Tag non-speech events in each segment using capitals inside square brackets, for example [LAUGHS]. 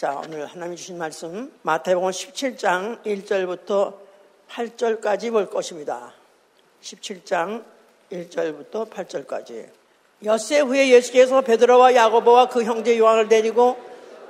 자, 오늘 하나님 주신 말씀 마태복음 17장 1절부터 8절까지 볼 것입니다. 17장 1절부터 8절까지. 엿새 후에 예수께서 베드로와 야고보와 그 형제 요한을 데리고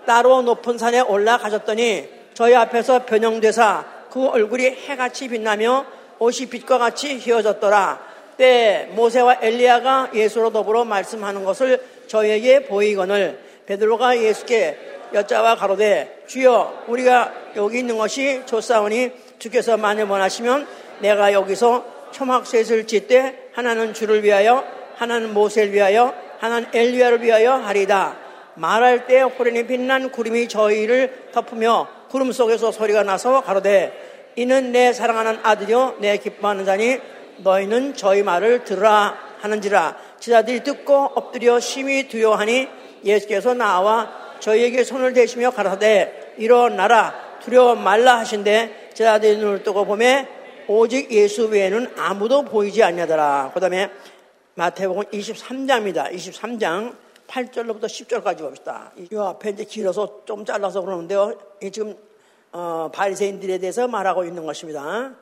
따로 높은 산에 올라가셨더니 저희 앞에서 변형되사 그 얼굴이 해같이 빛나며 옷이 빛과 같이 휘어졌더라. 때 모세와 엘리야가 예수로 더불어 말씀하는 것을 저에게 보이거늘 베드로가 예수께 여자와 가로되 주여 우리가 여기 있는 것이 좋사오니 주께서 만일 원하시면 내가 여기서 초막셋을 짓되 하나는 주를 위하여 하나는 모세를 위하여 하나는 엘리야를 위하여 하리다. 말할 때 호련히 빛난 구름이 저희를 덮으며 구름 속에서 소리가 나서 가로되 이는 내 사랑하는 아들이요 내 기뻐하는 자니 너희는 저희 말을 들으라 하는지라. 지자들이 듣고 엎드려 심히 두려워하니 예수께서 나와 저희에게 손을 대시며 가라사대 일어나라 두려워 말라 하신데 제자들이 눈을 뜨고 보매 오직 예수 외에는 아무도 보이지 않냐더라. 그 다음에 마태복음 23장입니다. 23장 8절로부터 10절까지 봅시다. 이 앞에 이제 길어서 좀 잘라서 그러는데요. 지금 어, 바리새인들에 대해서 말하고 있는 것입니다.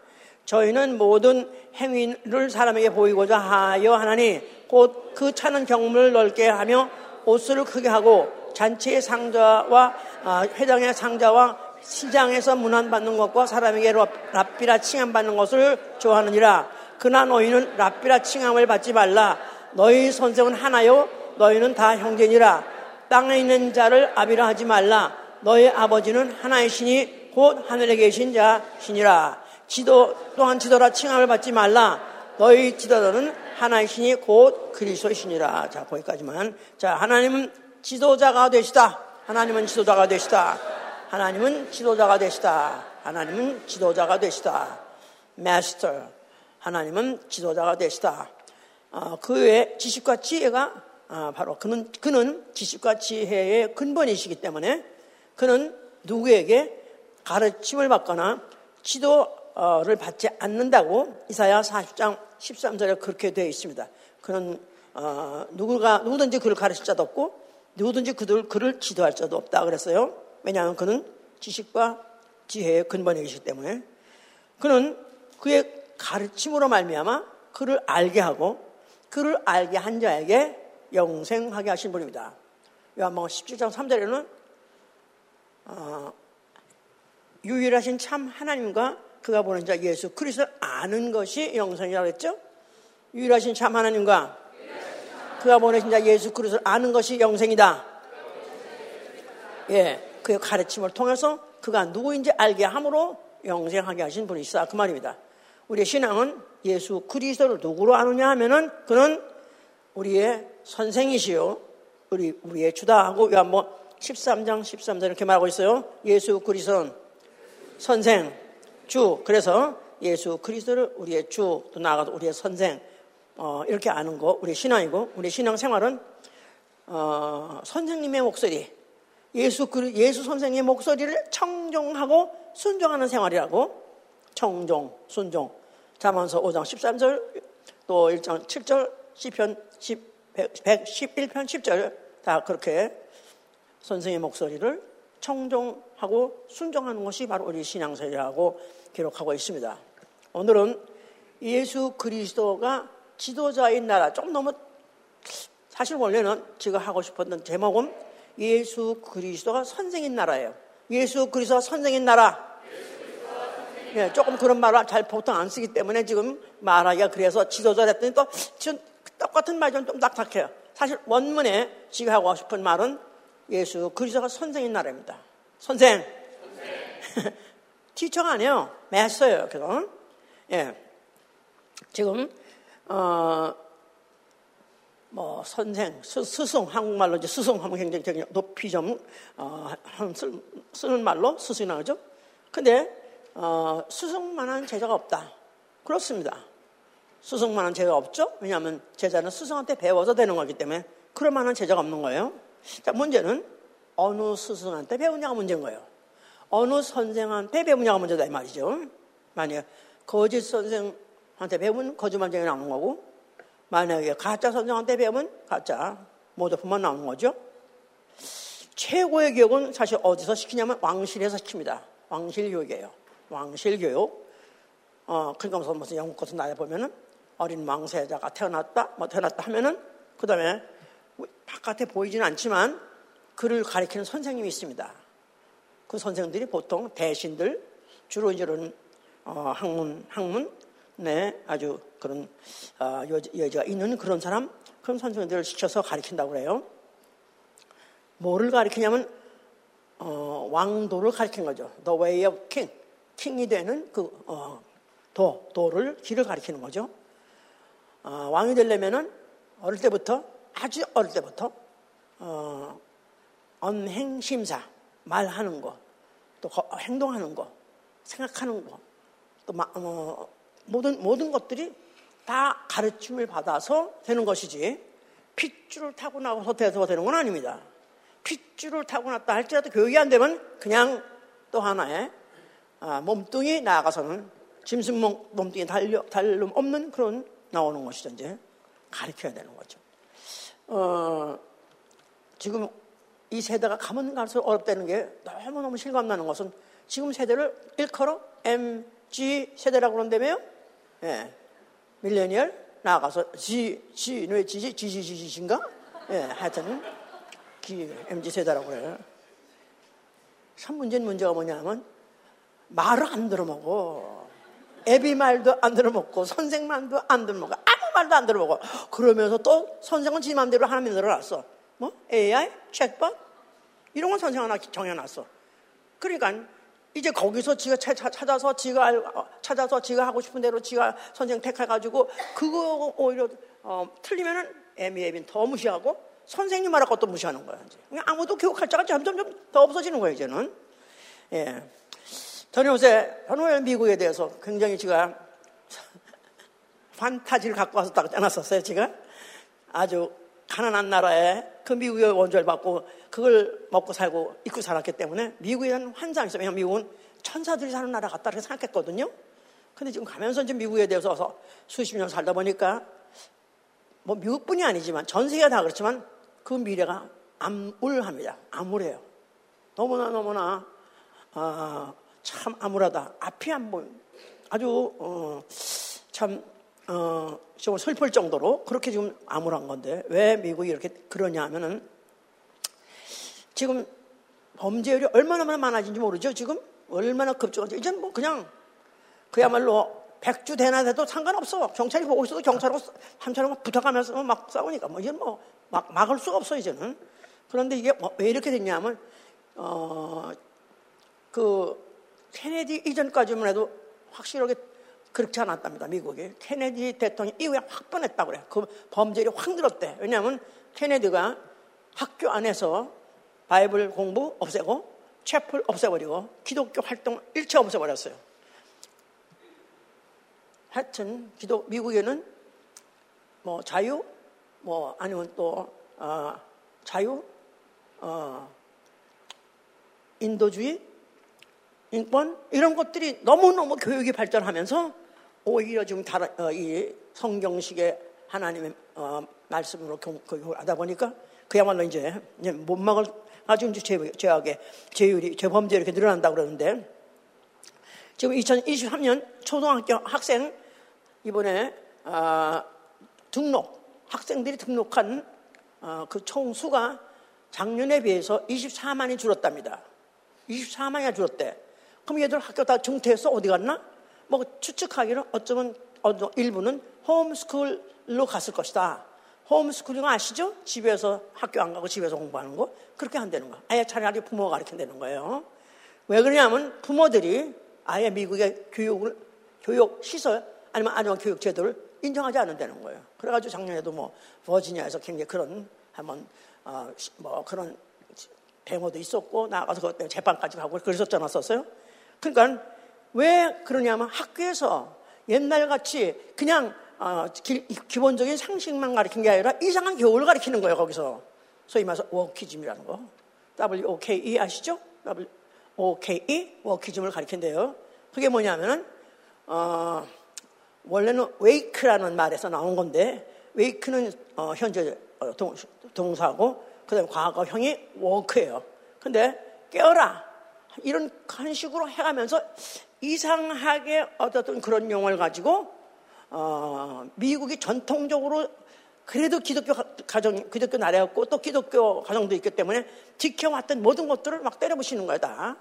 저희는 모든 행위를 사람에게 보이고자 하여 하나니 곧 그 차는 경물을 넓게 하며 옷을 크게 하고 잔치의 상자와 아, 회당의 상자와 시장에서 문안받는 것과 사람에게 랍비라 칭함받는 것을 좋아하느니라. 그나 너희는 랍비라 칭함을 받지 말라. 너희 선생은 하나요. 너희는 다 형제니라. 땅에 있는 자를 아비라 하지 말라. 너희 아버지는 하나이시니 곧 하늘에 계신 자시니라. 지도 또한 지도라 칭함을 받지 말라. 너희 지도자는 하나이시니 곧 그리스도이시니라. 자 거기까지만. 자 하나님은 지도자가 되시다. 하나님은 지도자가 되시다. 하나님은 지도자가 되시다. 하나님은 지도자가 되시다. 마스터. 하나님은 지도자가 되시다. 어, 그의 지식과 지혜가 어, 바로 그는 그는 지식과 지혜의 근본이시기 때문에 그는 누구에게 가르침을 받거나 지도를 받지 않는다고 이사야 40장 13절에 그렇게 되어 있습니다. 그는 어, 누구가 누구든지 그를 가르칠 자도 없고 누구든지 그들, 그를 지도할 자도 없다 그랬어요. 왜냐하면 그는 지식과 지혜의 근본이기 때문에 그는 그의 가르침으로 말미암아 그를 알게 하고 그를 알게 한 자에게 영생하게 하신 분입니다. 요한복음 17장 3절에는 어, 유일하신 참 하나님과 그가 보낸 자 예수 그리스도를 아는 것이 영생이라고 했죠. 유일하신 참 하나님과 그가 보내신 자 예수 그리스도를 아는 것이 영생이다. 예, 그의 가르침을 통해서 그가 누구인지 알게 함으로 영생하게 하신 분이시다. 그 말입니다. 우리의 신앙은 예수 그리스도를 누구로 아느냐 하면은 그는 우리의 선생이시요. 우리, 우리의 주다 하고 요한번 13장 13절 이렇게 말하고 있어요. 예수 그리스도는 선생, 주. 그래서 예수 그리스도를 우리의 주, 또 나아가서 우리의 선생, 어, 이렇게 아는 거 우리 신앙이고 우리 신앙 생활은 어, 선생님의 목소리 예수 예수 선생님의 목소리를 청종하고 순종하는 생활이라고 청종 순종 자만서 5장 13절 또 1장 7절 시편 10, 111편 10절 다 그렇게 선생의 목소리를 청종하고 순종하는 것이 바로 우리 신앙생활이라고 기록하고 있습니다. 오늘은 예수 그리스도가 지도자인 나라 좀 너무 사실 원래는 제가 하고 싶었던 제목은 예수 그리스도가 선생인 나라예요. 예수 그리스도가 선생인 나라. 예, 조금 그런 말을 잘 보통 안 쓰기 때문에 지금 말하기가 그래서 지도자 됐더니 또 지금 똑같은 말이 좀 딱딱해요. 사실 원문에 지가 하고 싶은 말은 예수 그리스도가 선생인 나라입니다. 선생. 선생. [LAUGHS] 티처가 아니에요. 매서예요. 그건. 예. 지금 어, 뭐 선생, 스, 승 한국말로 이제 스승하면 굉장히, 굉장히 높이 좀 어, 쓰, 쓰는 말로 스승이 나오죠. 근데 어, 스승만한 제자가 없다. 그렇습니다. 스승만한 제자가 없죠. 왜냐하면 제자는 스승한테 배워서 되는 거기 때문에 그럴 만한 제자가 없는 거예요. 자, 문제는 어느 스승한테 배우냐가 문제인 거예요. 어느 선생한테 배우냐가 문제다 이 말이죠. 만약 거짓 선생 한테 배우면 거짓말쟁이 나오는 거고 만약에 가짜 선생한테 배우면 가짜 모조품만 나오는 거죠. 최고의 교육은 사실 어디서 시키냐면 왕실에서 시킵니다. 왕실 교육이에요. 왕실 교육. 어, 그러니까 무슨, 무슨 영국 같은 나라에 보면은 어린 왕세자가 태어났다, 뭐 태어났다 하면은 그 다음에 바깥에 보이지는 않지만 그를 가리키는 선생님이 있습니다. 그 선생들이 보통 대신들, 주로 이런 어, 학문, 학문, 네, 아주 그런 어, 여지가 있는 그런 사람, 그런 선생들을 시켜서 가리킨다고 그래요. 뭐를 가리키냐면 어, 왕도를 가리킨 거죠. The way of king. 킹이 되는 그 어, 도, 도를 길을 가리키는 거죠. 어, 왕이 되려면은 어릴 때부터 아주 어릴 때부터 어, 언행 심사 말하는 거, 또 행동하는 거, 생각하는 거, 또 마, 어, 모든 모든 것들이 다 가르침을 받아서 되는 것이지 핏줄을 타고 나서 돼서 되는 건 아닙니다. 핏줄을 타고 났다 할지라도 교육이 안 되면 그냥 또 하나의 아, 몸뚱이 나아가서는 짐승 몸뚱이 달려, 달름 없는 그런 나오는 것이죠. 이제 가르쳐야 되는 거죠. 어, 지금 이 세대가 가면 갈수록 어렵다는 게 너무너무 실감나는 것은 지금 세대를 일컬어 MG 세대라고 그런다며요? 예. 밀레니얼 나아가서 G, G, 왜 G지? GGGG인가? 예, 하여튼 MZ 세대라고 그래요. 참 문제는 문제가 뭐냐면 말을 안 들어먹어. 애비 말도 안 들어먹고 선생 말도 안 들어먹고 아무 말도 안 들어먹어. 그러면서 또 선생은 지 맘대로 하나님 늘어났어. 뭐 AI, 챗봇 이런 건 선생 하나 정해놨어. 그러니까 이제 거기서 지가 찾아서 지가 어, 찾아서 지가 하고 싶은 대로 지가 선생 택해가지고 그거 오히려 어, 틀리면은 애미 애빈 더 무시하고 선생님 말할 것도 무시하는 거야. 이제. 아무도 교육할 자가 점점 더 없어지는 거예요, 이제는. 예. 저는 요새, 저는 미국에 대해서 굉장히 제가 [LAUGHS] 판타지를 갖고 와서 딱 짜놨었어요, 제가. 아주 가난한 나라에 그 미국의 원조를 받고 그걸 먹고 살고 입고 살았기 때문에 미국에 대한 환상이 있어요. 왜냐하면 미국은 천사들이 사는 나라 같다 이렇게 생각했거든요. 근데 지금 가면서 이제 미국에 대해서 수십 년 살다 보니까 뭐 미국뿐이 아니지만 전 세계가 다 그렇지만 그 미래가 암울합니다. 암울해요. 너무나 너무나 아, 참 암울하다. 앞이 안 보여. 아주 어, 참 어, 좀 슬플 정도로 그렇게 지금 암울한 건데 왜 미국이 이렇게 그러냐 하면은 지금 범죄율이 얼마나 많아진지 모르죠. 지금 얼마나 급증하지. 이제는 뭐 그냥 그야말로 백주 대낮 에도 상관없어. 경찰이 보고 있어도 경찰하고 함차랑 부탁하면서 막 싸우니까 뭐 이제는 뭐 막, 막을 수가 없어, 이제는. 그런데 이게 뭐왜 이렇게 됐냐면, 어, 그, 케네디 이전까지만 해도 확실하게 그렇지 않았답니다, 미국이. 케네디 대통령 이후에 확 변했다고 그래요. 그 범죄율이 확 늘었대. 왜냐하면 케네디가 학교 안에서 바이블 공부 없애고, 채플 없애버리고, 기독교 활동 일체 없애버렸어요. 하여튼, 기독, 미국에는 뭐 자유, 뭐 아니면 또 어, 자유, 어, 인도주의, 인권 이런 것들이 너무너무 교육이 발전하면서 오히려 지금 다른, 어, 이 성경식의 하나님의 어, 말씀으로 교육을 하다 보니까 그야말로 이제 못 막을 아주 죄, 죄악의 죄율이 죄범죄 이렇게 늘어난다 고 그러는데 지금 2023년 초등학교 학생 이번에 어, 등록 학생들이 등록한 어, 그 총수가 작년에 비해서 24만이 줄었답니다. 24만이 줄었대. 그럼 얘들 학교 다 중퇴해서 어디 갔나? 뭐 추측하기로 어쩌면 일부는 홈스쿨로 갔을 것이다. 홈스쿨링 아시죠? 집에서 학교 안 가고 집에서 공부하는 거 그렇게 한다는 거. 아예 차라리 부모가 가르친다는 거예요. 왜 그러냐면 부모들이 아예 미국의 교육을 교육 시설 아니면 아니면 교육 제도를 인정하지 않는다는 거예요. 그래가지고 작년에도 뭐 버지니아에서 굉장히 그런 한번 어, 뭐 그런 데모도 있었고 나가서 때문에 재판까지 가고 그랬었잖아 썼어요. 그러니까 왜 그러냐면 학교에서 옛날 같이 그냥 어, 기, 본적인 상식만 가르친 게 아니라 이상한 교육을 가르치는 거예요 거기서 소위 말해서 워키즘이라는 거 W-O-K-E 아시죠? W-O-K-E 워키즘을 가르친대요. 그게 뭐냐면은 어, 원래는 웨이크라는 말에서 나온 건데 웨이크는 어, 현재 어, 동, 사고 그 다음에 과거형이 워크예요. 근데 깨어라. 이런 한 식으로 해가면서 이상하게 얻었던 그런 용어를 가지고 어, 미국이 전통적으로 그래도 기독교 가정, 기독교 나라였고 또 기독교 가정도 있기 때문에 지켜왔던 모든 것들을 막 때려부시는 거야, 다.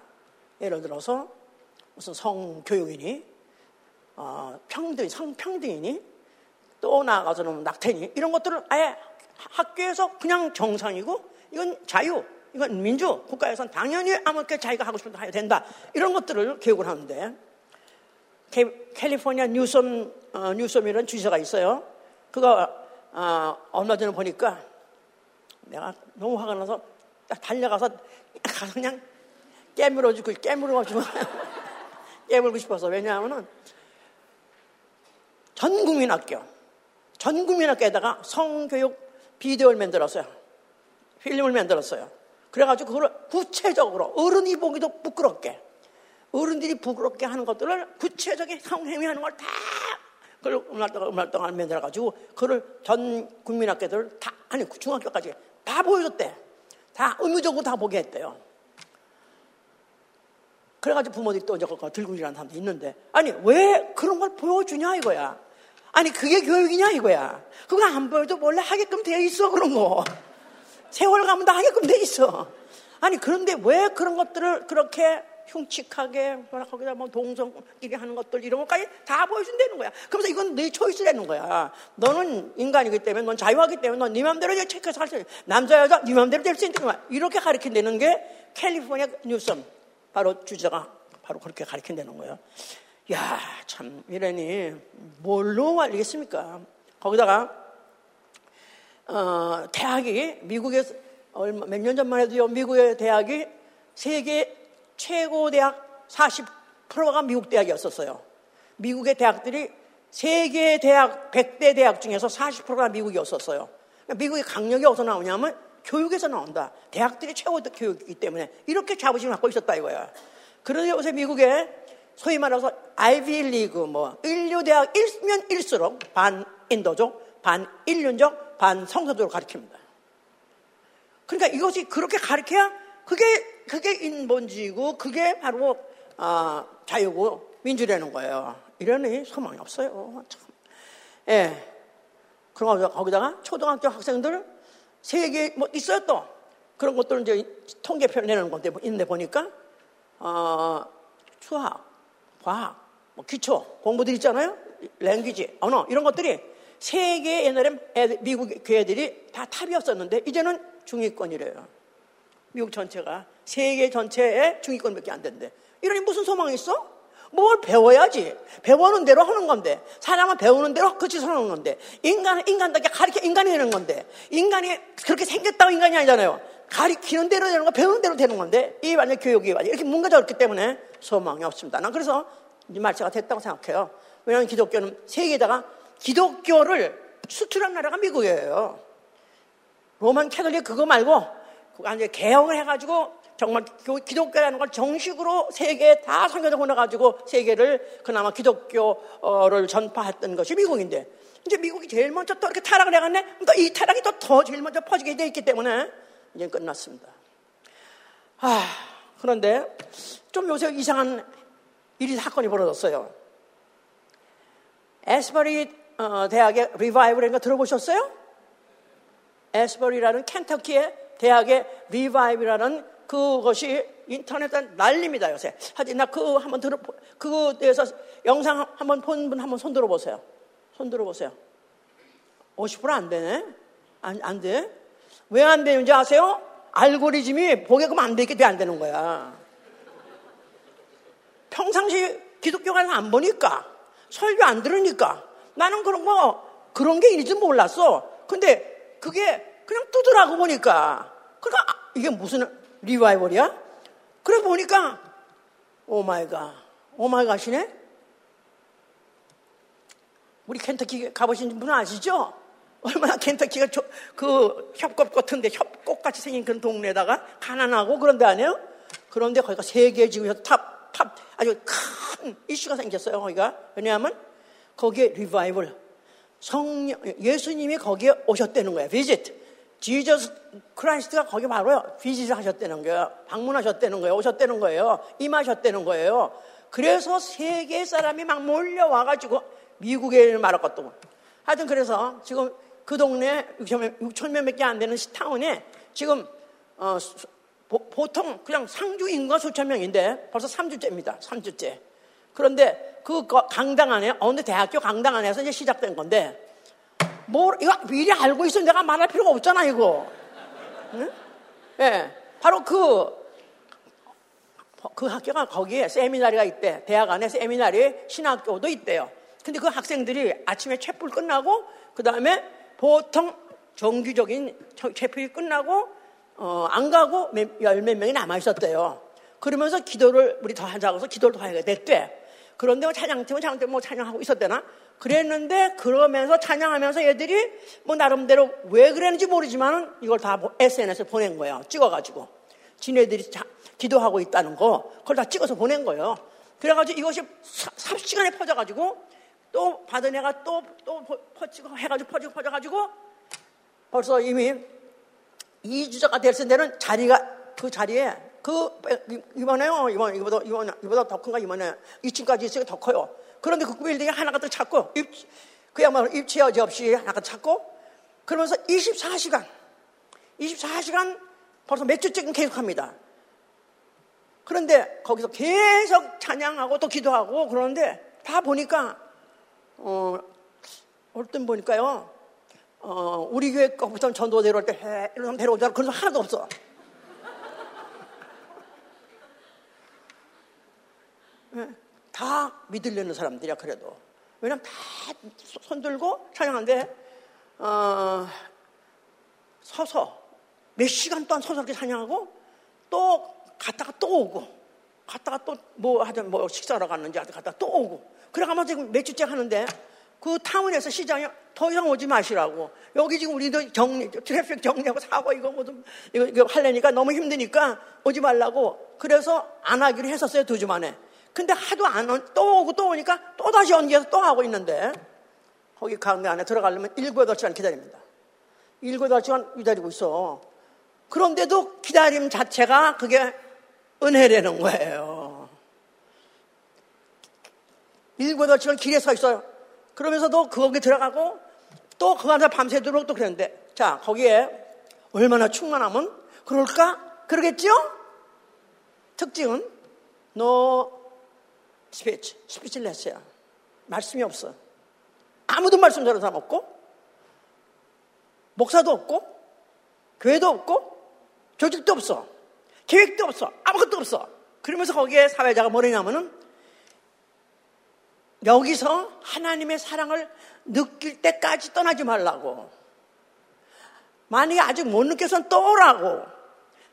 예를 들어서 무슨 성교육이니, 어, 평등, 성평등이니, 또 나아가서는 낙태니, 이런 것들을 아예 학교에서 그냥 정상이고, 이건 자유, 이건 민주, 국가에서는 당연히 아무렇게 자기가 하고 싶은 거 해야 된다. 이런 것들을 교육을 하는데, 캘리포니아 뉴섬, 어, 뉴섬이라는 주지사가 있어요. 그가 어, 얼마 전에 보니까 내가 너무 화가 나서 달려가서 가서 그냥 깨물어주고 깨물어주고 [LAUGHS] 깨물고 싶어서. 왜냐하면은 전 국민 학교 전 국민 학교에다가 성교육 비디오를 만들었어요. 필름을 만들었어요. 그래가지고 그걸 구체적으로 어른이 보기도 부끄럽게 어른들이 부끄럽게 하는 것들을 구체적인 성행위 하는 걸 다 그걸 음악 동안, 음악 동안 만들어가지고, 그걸 전 국민학교들 다, 아니, 중학교까지 다 보여줬대. 다 의무적으로 다 보게 했대요. 그래가지고 부모들이 또 이제 들고 일하는 사람도 있는데, 아니, 왜 그런 걸 보여주냐 이거야. 아니, 그게 교육이냐 이거야. 그거 안 보여도 원래 하게끔 돼 있어, 그런 거. 세월 가면 다 하게끔 돼 있어. 아니, 그런데 왜 그런 것들을 그렇게 흉측하게 거기다 뭐 동성끼리 하는 것들 이런 것까지 다 보여준다는 거야. 그러면서 이건 네 초이스라는 거야. 너는 인간이기 때문에 넌 자유하기 때문에 넌네 맘대로 체크해서 할 수 있어. 남자 여자 네 맘대로 될 수 있는 거야. 이렇게 가르친다는 게 캘리포니아 뉴섬 바로 주자가 바로 그렇게 가르친다는 거예요. 야, 참 이러니 뭘로 알리겠습니까? 거기다가 어, 대학이 미국에서 얼마 몇 년 전만 해도요. 미국의 대학이 세계 최고 대학 40%가 미국 대학이었었어요. 미국의 대학들이 세계 대학 100대 대학 중에서 40%가 미국이었었어요. 그러니까 미국의 강력이 어디서 나오냐면 교육에서 나온다. 대학들이 최고 교육이기 때문에 이렇게 자부심을 갖고 있었다 이거야. 그런데 요새 미국에 소위 말해서 아이비 리그 뭐 인류 대학 일면 일수록 반 인도적, 반 인륜적, 반 성서적으로 가르칩니다. 그러니까 이것이 그렇게 가르쳐야 그게 그게 인본주의고 그게 바로 어, 자유고 민주라는 거예요. 이러니 소망이 없어요. 참. 예. 그럼 거기다가 초등학교 학생들 세계 뭐 있어요 또 그런 것들은 이제 통계표 내는 건데 있는데 보니까 어, 수학, 과학, 뭐 기초 공부들 있잖아요. 랭귀지, 언어 이런 것들이 세계 옛날에 미국 교회들이 다 탑이었었는데 이제는 중위권이래요. 미국 전체가 세계 전체의 중위권밖에 안 된대. 이러니 무슨 소망이 있어? 뭘 배워야지. 배우는 대로 하는 건데. 사람은 배우는 대로 그치 서는 건데. 인간은 인간답게 가르쳐 인간이 되는 건데. 인간이 그렇게 생겼다고 인간이 아니잖아요. 가르치는 대로 되는 거, 배우는 대로 되는 건데. 이 완전 교육이 완전 이렇게 없기 때문에 소망이 없습니다. 난 그래서 이 말세가 됐다고 생각해요. 왜냐하면 기독교는 세계에다가 기독교를 수출한 나라가 미국이에요. Roman Catholic 그거 말고 이제 개혁을 해가지고 정말 기독교라는 걸 정식으로 세계에 다 선교를 보내가지고 세계를 그나마 기독교를 전파했던 것이 미국인데 이제 미국이 제일 먼저 또 이렇게 타락을 해갔네? 또 이 타락이 또 더 제일 먼저 퍼지게 돼 있기 때문에 이제 끝났습니다. 아, 그런데 좀 요새 이상한 일이 사건이 벌어졌어요. Asbury 어, 대학의 revival이라는 거 들어보셨어요? Asbury라는 켄터키의 대학의 revival이라는 그것이 인터넷에 난립니다, 요새. 하여튼, 나그 한번 들어, 그거에 대해서 영상 한번 본 분 한번 손 들어보세요. 손 들어보세요. 50%안 되네? 안, 안 돼? 왜 안 되는지 아세요? 알고리즘이 보게끔 안 되게 돼 안 되는 거야. 평상시 기독교가 안 보니까, 설교 안 들으니까, 나는 그런 거, 그런 게 있는지 몰랐어. 근데 그게 그냥 뜨더라고 보니까. 그러니까 이게 무슨 revival이야? 그래 보니까 오마이갓, 오마이갓이네? 우리 켄터키 가보신 분은 아시죠? 얼마나 켄터키가 저, 그 협곡 같은데 협곡같이 생긴 그런 동네에다가 가난하고 그런 데 아니에요? 그런데 거기가 세계 지금 top, top 아주 큰 이슈가 생겼어요, 거기가. 왜냐하면 거기에 revival, 성령, 예수님이 거기에 오셨다는 거야, visit. Jesus Christ가 거기 바로 visit을 하셨다는 거예요. 방문하셨다는 거예요. 오셨다는 거예요. 임하셨다는 거예요. 그래서 세계 사람이 막 몰려와가지고 미국에 말할 것도. 하여튼 그래서 지금 그 동네 6천 명밖에 안 되는 타운에 지금 어, 보, 통 그냥 상주 인구가 수천 명인데 벌써 3주째입니다. 3주째. 그런데 그 강당 안에 어느 대학교 강당 안에서 이제 시작된 건데 뭐 이거 미리 알고 있으면 내가 말할 필요가 없잖아 이거. 예? 네? 바로 그 그 학교가 거기에 세미나리가 있대. 대학 안에 세미나리 신학교도 있대요. 근데 그 학생들이 아침에 채플 끝나고 그 다음에 보통 정규적인 채플이 끝나고 어, 안 가고 열 몇 명이 남아 있었대요. 그러면서 기도를 우리 더 하자고 해서 기도를 더 하게 됐대. 그런데 뭐 찬양팀은 찬양 때뭐 찬양하고 있었대나? 그랬는데 그러면서 찬양하면서 애들이 뭐 나름대로 왜 그랬는지 모르지만 이걸 다 SNS에 보낸 거예요. 찍어가지고. 지네들이 자, 기도하고 있다는 거 그걸 다 찍어서 보낸 거예요. 그래가지고 이것이 삽시간에 퍼져가지고 또 받은 애가 또, 또 퍼지고 해가지고 퍼지고 퍼져가지고 벌써 이미 2주자가 됐을 때는 자리가 그 자리에 그 이번에요 이번 이보다 이번 이보다 더 큰가 이번에 2층까지 있으니까 더 커요. 그런데 그 빌딩에 하나가 더 찾고 입, 그야말로 입체 여지 없이 하나가 찾고 그러면서 24시간 24시간 벌써 몇 주째 계속합니다. 그런데 거기서 계속 찬양하고 또 기도하고 그러는데 다 보니까 어, 어떤 보니까요 어, 우리 교회 거부터 전도 데려올 때 해, 이런 데려오잖아. 그런 사람 하나도 없어. 네, 다 믿으려는 사람들이야, 그래도. 왜냐면 다 손 들고 찬양하는데, 어, 서서 몇 시간 동안 서서 이렇게 찬양하고 또 갔다가 또 오고 갔다가 또 뭐 하든 뭐 식사하러 갔는지 갔다가 또 오고 그래가면 지금 몇 주째 하는데 그 타운에서 시장에 더 이상 오지 마시라고. 여기 지금 우리도 정리, 트래픽 정리하고 사고 이거 뭐 좀, 이거, 이거 하려니까 너무 힘드니까 오지 말라고. 그래서 안 하기로 했었어요, 두 주 만에. 근데 하도 안, 오, 또 오고 또 오니까 또 다시 연기해서 또 하고 있는데, 거기 가운데 안에 들어가려면 일곱, 여덟 시간 기다립니다. 일곱, 여덟 시간 기다리고 있어. 그런데도 기다림 자체가 그게 은혜라는 거예요. 일곱, 여덟 시간 길에 서 있어요. 그러면서도 거기 들어가고 또 그 안에 밤새도록 또 그랬는데 자 거기에 얼마나 충만하면 그럴까? 그러겠죠? 특징은 no speech, speechless야. 말씀이 없어. 아무도 말씀 들은 사람 없고 목사도 없고 교회도 없고 조직도 없어. 계획도 없어. 아무것도 없어. 그러면서 거기에 사회자가 뭐냐면은 여기서 하나님의 사랑을 느낄 때까지 떠나지 말라고. 만약에 아직 못 느껴서는 또 오라고.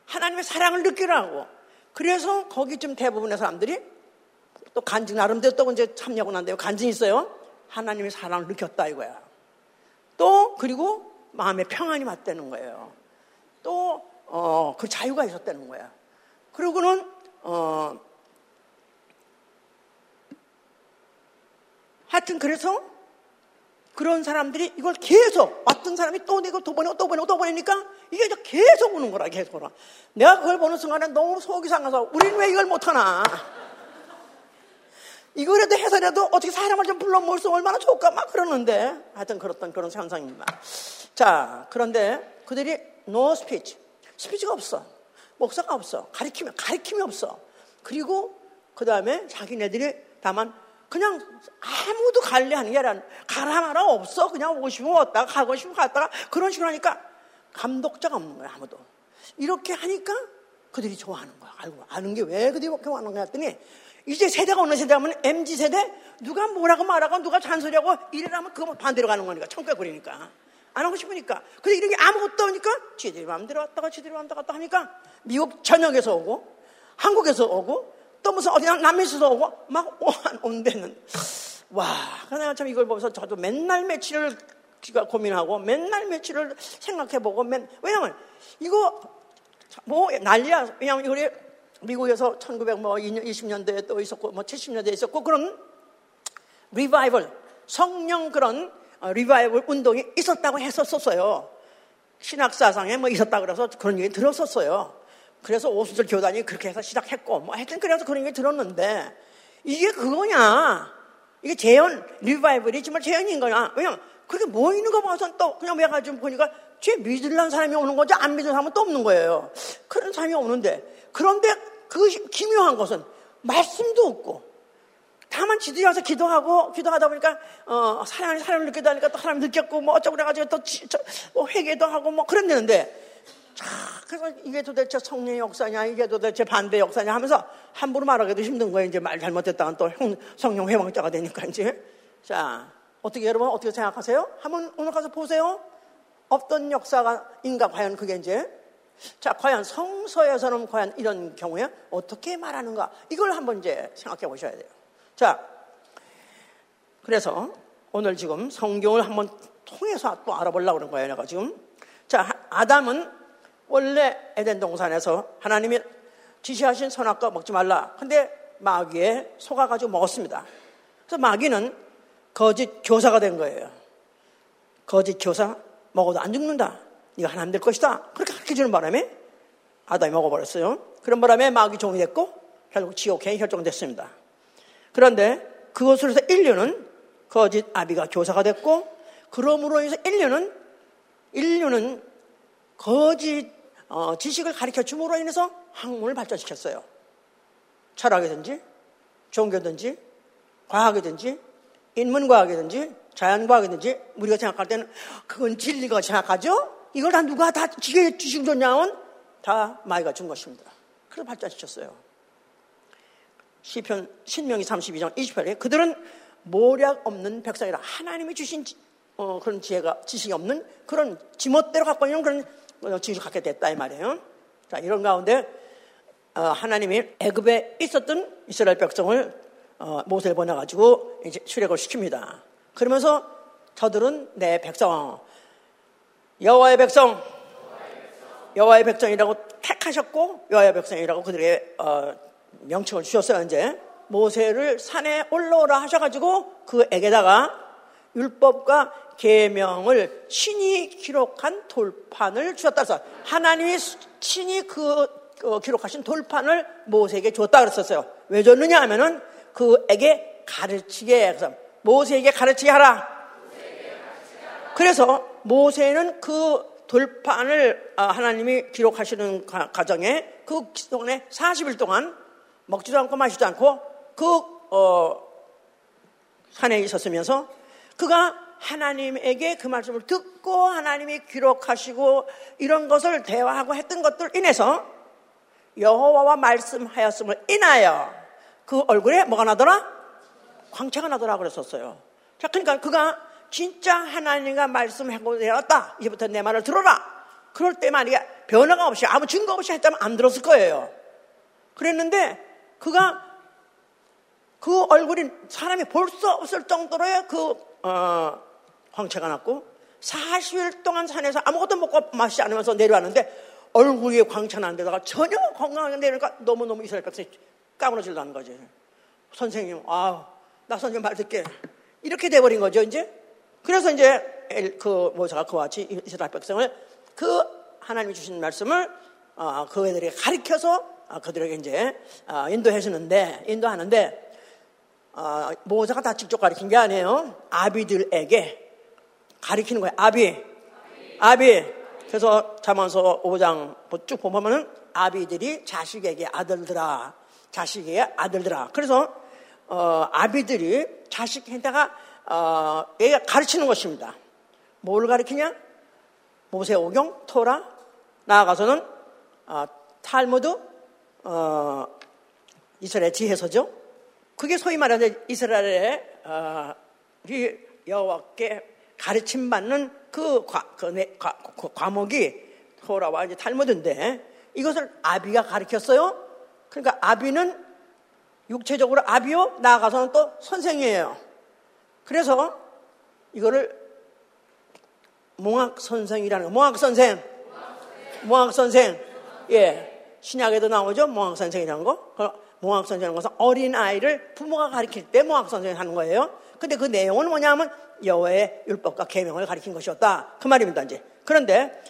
하나님의 사랑을 느끼라고. 그래서 거기쯤 대부분의 사람들이 또 간증, 나름대로 또 이제 참여하고 난데요. 간증이 있어요. 하나님의 사랑을 느꼈다 이거야. 또, 그리고 마음의 평안이 맞다는 거예요. 또, 어, 그 자유가 있었다는 거야. 그리고는, 어, 하여튼 그래서 그런 사람들이 이걸 계속 왔던 사람이 또 내고 또 보내고 또 보내고 또 보내니까 이게 계속 오는 거라 계속 오라. 내가 그걸 보는 순간에 너무 속이 상해서 우리는 왜 이걸 못하나. 이거라도 해서라도 어떻게 사람을 좀 불러 모을 수 얼마나 좋을까 막 그러는데 하여튼 그렇던 그런 현상입니다. 자 그런데 그들이 no speech 스피치가 없어 목사가 없어 가리킴이 가리킴이 없어 그리고 그 다음에 자기네들이 다만 그냥 아무도 관리하는 게 아니라 가라 마라 없어. 그냥 오고 싶으면 왔다가 가고 싶으면 갔다가 그런 식으로 하니까 감독자가 없는 거야, 아무도. 이렇게 하니까 그들이 좋아하는 거야. 알고 아는 게 왜 그들이 그렇게 하는 거야 했더니 이제 세대가 어느 세대하면 MZ 세대? 누가 뭐라고 말하고 누가 잔소리하고 이래라면 그거 반대로 가는 거니까 청구해 버리니까. 안 하고 싶으니까. 근데 이런 게 아무것도 없으니까 지들이 마음대로 왔다가 지들이 마음대로 갔다 하니까 미국 전역에서 오고 한국에서 오고 또 무슨 어디 남미에서 오고 막온 데는. 와, 내가 참 이걸 보면서 저도 맨날 며칠을 고민하고 맨날 며칠을 생각해보고 맨 왜냐면 이거 뭐 난리야. 왜냐면 우리 미국에서 1920년대에 또 있었고 뭐 70년대에 있었고 그런 리바이벌 성령 그런 리바이벌 운동이 있었다고 했었었어요. 신학사상에 뭐 있었다 그래서 그런 얘기 들었었어요. 그래서 오순절 교단이 그렇게 해서 시작했고, 뭐 하여튼 그래서 그런 얘기 들었는데, 이게 그거냐? 이게 재현, 리바이벌이 정말 재현인 거냐? 왜냐면, 그렇게 모이는 거 봐서 또 그냥 왜가지고 보니까 죄 믿으려는 사람이 오는 거지 안 믿는 사람은 또 없는 거예요. 그런 사람이 없는데. 그런데 그 기묘한 것은 말씀도 없고, 다만 지들이 와서 기도하고 기도하다 보니까 어 사람 사람을 느끼다 보니까 또 사람 느꼈고 뭐 어쩌고 그래가지고 또뭐 회개도 하고 뭐 그랬는데 자 그래서 이게 도대체 성령의 역사냐 이게 도대체 반대 역사냐 하면서 함부로 말하기도 힘든 거예요 이제 말 잘못했다간 또 성령 회망자가 되니까 이제 자 어떻게 여러분 어떻게 생각하세요? 한번 오늘 가서 보세요. 어떤 역사가인가 과연 그게 이제 자 과연 성서에서는 과연 이런 경우에 어떻게 말하는가 이걸 한번 이제 생각해 보셔야 돼요. 자, 그래서 오늘 지금 성경을 한번 통해서 또 알아보려고 그런 거예요, 내가 지금. 자, 아담은 원래 에덴 동산에서 하나님이 지시하신 선악과 먹지 말라. 근데 마귀에 속아가지고 먹었습니다. 그래서 마귀는 거짓 교사가 된 거예요. 거짓 교사 먹어도 안 죽는다. 네가 하나님 될 것이다. 그렇게 가르쳐주는 바람에 아담이 먹어버렸어요. 그런 바람에 마귀 종이 됐고 결국 지옥행이 결정됐습니다. 그런데 그것으로 해서 인류는 거짓 아비가 교사가 됐고 그러므로 해서 인류는 인류는 거짓 어, 지식을 가르쳐 줌으로 인해서 학문을 발전시켰어요. 철학이든지 종교든지 과학이든지 인문과학이든지 자연과학이든지 우리가 생각할 때는 그건 진리가 생각하죠. 이걸 다 누가 다 지게 주식 줬냐면 다 마이가 준 것입니다. 그래서 발전시켰어요. 시편 신명기 32장 28에 그들은 모략 없는 백성이라 하나님이 주신 어, 그런 지혜가 지식이 없는 그런 지멋대로 갖고 있는 그런 어, 지식을 갖게 됐다 이 말이에요. 자 이런 가운데 어, 하나님이 애굽에 있었던 이스라엘 백성을 어, 모세를 보내가지고 이제 출애굽을 시킵니다. 그러면서 저들은 내 백성 여호와의 백성 여호와의 백성이라고 택하셨고 여호와의 백성이라고 그들의 어, 명칭을 주셨어요, 이제. 모세를 산에 올라오라 하셔가지고 그에게다가 율법과 계명을 친히 기록한 돌판을 주셨다 그래서 하나님이 친히 그 어, 기록하신 돌판을 모세에게 줬다 그랬었어요. 왜 줬느냐 하면은 그에게 가르치게 해서 모세에게 가르치게 하라. 그래서 모세는 그 돌판을 아, 하나님이 기록하시는 과정에 그 동안에 40일 동안 먹지도 않고 마시지도 않고 그 어, 산에 있었으면서 그가 하나님에게 그 말씀을 듣고 하나님이 기록하시고 이런 것을 대화하고 했던 것들 인해서 여호와와 말씀하였음을 인하여 그 얼굴에 뭐가 나더라? 광채가 나더라 그랬었어요. 자, 그러니까 그가 진짜 하나님과 말씀하고 되었다. 이제부터 내 말을 들어라. 그럴 때 말이야 변화가 없이 아무 증거 없이 했다면 안 들었을 거예요. 그랬는데 그가 그 얼굴이 사람이 볼 수 없을 정도로의 그 어, 황채가 났고 40일 동안 산에서 아무것도 먹고 마시지 않으면서 내려왔는데 얼굴에 광채 난 데다가 전혀 건강하게 내려니까 너무너무 이스라엘 백성이 까무러질다는 거지. 선생님, 아, 나 선생님 말 듣게. 이렇게 돼버린 거죠, 이제. 그래서 이제 그 모세가 그와 같이 이스라엘 백성을 그 하나님이 주신 말씀을 어, 그 애들에게 가르쳐서 아, 그들에게 이제 아, 인도해 주는데 인도하는데 아, 모세가 다 직접 가르친 게 아니에요. 아비들에게 가르치는 거예요. 아비, 아비. 그래서 자만서 5장 쭉 보면은 아비들이 자식에게 아들들아, 자식에게 아들들아. 그래서 어, 아비들이 자식에다가 어, 얘가 가르치는 것입니다. 뭘 가르치냐? 모세오경, 토라, 나아가서는 어, 탈무드, 어, 이스라엘 지혜서죠. 그게 소위 말하는 이스라엘의 어, 여호와께 가르침 받는 그, 과, 그, 네, 과, 그 과목이 토라와 이제 탈무드인데 이것을 아비가 가르쳤어요. 그러니까 아비는 육체적으로 아비요 나아가서는 또 선생이에요. 그래서 이거를 몽학 선생이라는 거. 몽학 선생, 몽학 선생, 예. 신약에도 나오죠. 몽학 선생이라는 거. 몽학 선생이라는 것은 어린 아이를 부모가 가르칠 때 몽학 선생이 하는 거예요. 근데 그 내용은 뭐냐면 여호의 율법과 계명을 가르친 것이었다. 그 말입니다, 이제. 그런데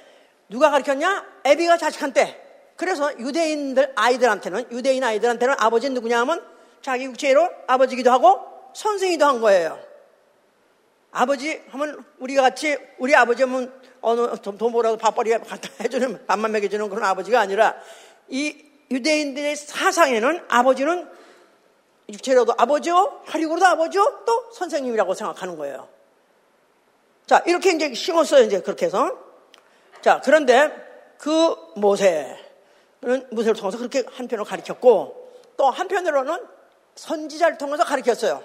누가 가르쳤냐? 에비가 자식한테. 그래서 유대인들 아이들한테는 유대인 아이들한테는 아버지는 누구냐 하면 자기 육체로 아버지기도 하고 선생이기도 한 거예요. 아버지 하면 우리가 같이 우리 아버지 하면 어느 돈 벌어서 밥벌이 갖다 해주는 밥만 먹여주는 그런 아버지가 아니라 이 유대인들의 사상에는 아버지는 육체로도 아버지요, 하리고로도 아버지요, 또 선생님이라고 생각하는 거예요. 자, 이렇게 이제 심었어요, 이제 그렇게 해서. 자, 그런데 그 모세는 모세를 통해서 그렇게 한편으로 가르쳤고, 또 한편으로는 선지자를 통해서 가르쳤어요.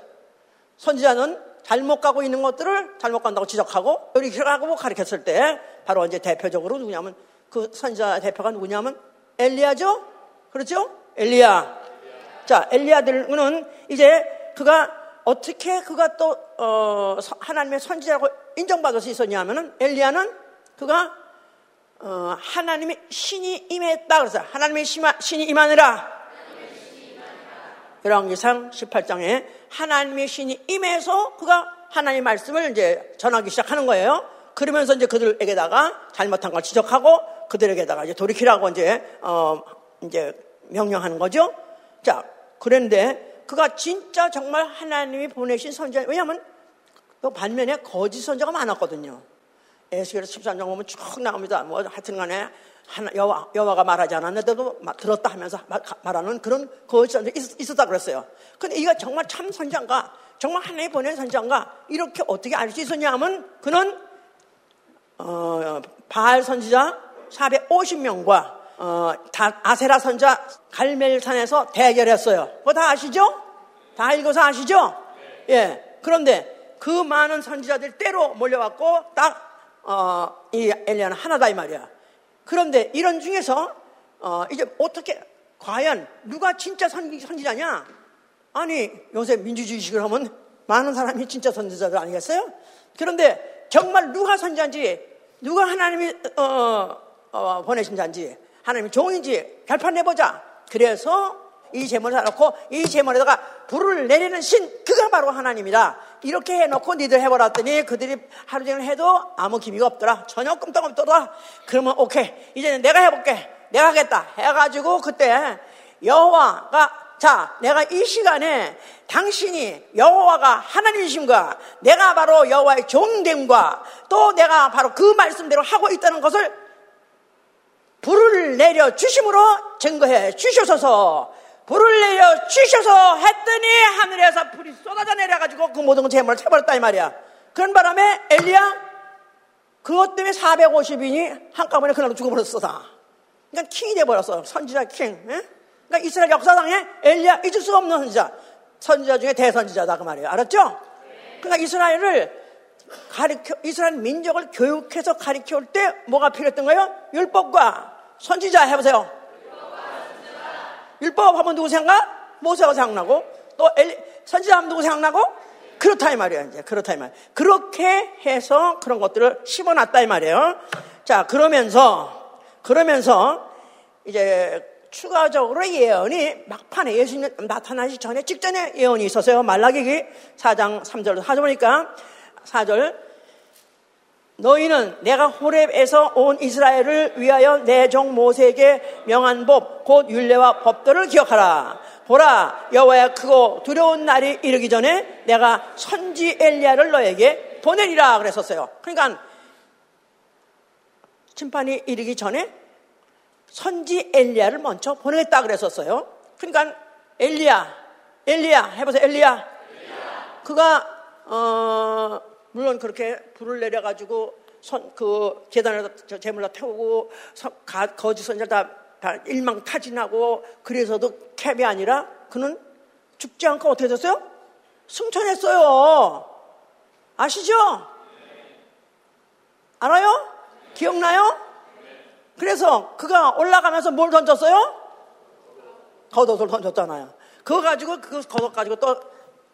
선지자는 잘못 가고 있는 것들을 잘못 간다고 지적하고, 이렇게 하고 가르쳤을 때, 바로 이제 대표적으로 누구냐면, 그 선지자 대표가 누구냐면, 엘리야죠? 그렇죠? 엘리야. 자, 엘리야들은 이제 그가 어떻게 그가 또 어, 하나님의 선지자라고 인정받을 수 있었냐 하면은 엘리야는 그가 어, 하나님의 신이 임했다 그래서 하나님의 신이 임하느라 열왕기상 18장에 하나님의 신이 임해서 그가 하나님의 말씀을 이제 전하기 시작하는 거예요. 그러면서 이제 그들에게다가 잘못한 걸 지적하고 그들에게다가 이제 돌이키라고 이제 어 이제 명령하는 거죠. 자, 그런데 그가 진짜 정말 하나님이 보내신 선지자, 왜냐하면 또 반면에 거짓 선자가 많았거든요. 에스겔 13장 보면 쭉 나옵니다. 뭐 하여튼 간에 하나, 여와, 여와가 말하지 않았는데도 들었다 하면서 말하는 그런 거짓 선자 있었다 그랬어요. 근데 이가 정말 참 선장가, 정말 하나님이 보낸 선장가, 이렇게 어떻게 알 수 있었냐 하면 그는, 어, 바알 선지자 450명과 어, 아세라 선자 갈멜산에서 대결했어요. 그거 다 아시죠? 다 읽어서 아시죠? 예. 그런데 그 많은 선지자들이 때로 몰려왔고 딱, 어, 이 엘리야는 하나다 이 말이야. 그런데 이런 중에서, 어, 이제 어떻게, 과연 누가 진짜 선, 선지자냐? 아니, 요새 민주주의식을 하면 많은 사람이 진짜 선지자들 아니겠어요? 그런데 정말 누가 선지자인지, 누가 하나님이, 어, 어, 보내신 자인지, 하나님이 종인지 결판내보자. 그래서 이 제물을 사놓고 이 제물에다가 불을 내리는 신 그가 바로 하나님이다. 이렇게 해놓고 니들 해보았더니 그들이 하루 종일 해도 아무 기미가 없더라. 전혀 끔떡없더라. 그러면 오케이 이제는 내가 해볼게. 내가 하겠다. 해가지고 그때 여호와가 자 내가 이 시간에 당신이 여호와가 하나님이신가 내가 바로 여호와의 종됨과 또 내가 바로 그 말씀대로 하고 있다는 것을 불을 내려 주심으로 증거해 주셔서 불을 내려 주셔서 했더니 하늘에서 불이 쏟아져 내려가지고 그 모든 재물을 태버렸다 이 말이야. 그런 바람에 엘리야 그것 때문에 450인이 한꺼번에 그날로 죽어버렸어 다. 그러니까 킹이 돼버렸어. 선지자 킹. 에? 그러니까 이스라엘 역사상에 엘리야 잊을 수 없는 선지자. 선지자 중에 대선지자다 그 말이에요. 알았죠? 그러니까 이스라엘을 가르쳐 이스라엘 민족을 교육해서 가르쳐올 때 뭐가 필요했던 거예요? 율법과 선지자 해보세요. 율법 하면 누구 생각? 모세가 생각나고 또 선지자 하면 누구 생각나고? 그렇다 이 말이에요. 이제 그렇다 이 말. 그렇게 해서 그런 것들을 심어놨다 이 말이에요. 자 그러면서 그러면서 이제 추가적으로 예언이 막판에 예수님 나타나기 전에 직전에 예언이 있었어요. 말라기기 4장 3절 하죠 보니까 4절 너희는 내가 호렙에서 온 이스라엘을 위하여 내 종 모세에게 명한 법, 곧 율례와 법도를 기억하라. 보라, 여호와의 크고 두려운 날이 이르기 전에 내가 선지 엘리야를 너에게 보내리라 그랬었어요. 그러니까 심판이 이르기 전에 선지 엘리야를 먼저 보내겠다 그랬었어요. 그러니까 엘리야, 엘리야 해보세요. 엘리야. 엘리야. 그가 어, 물론 그렇게 불을 내려가지고 선, 그 계단에다 재물다 태우고 거짓 선자 다, 다 일망타진하고 그래서도 캡이 아니라 그는 죽지 않고 어떻게 됐어요? 승천했어요. 아시죠? 알아요? 기억나요? 그래서 그가 올라가면서 뭘 던졌어요? 겉옷을 던졌잖아요. 그거 가지고 그 겉옷 가지고 또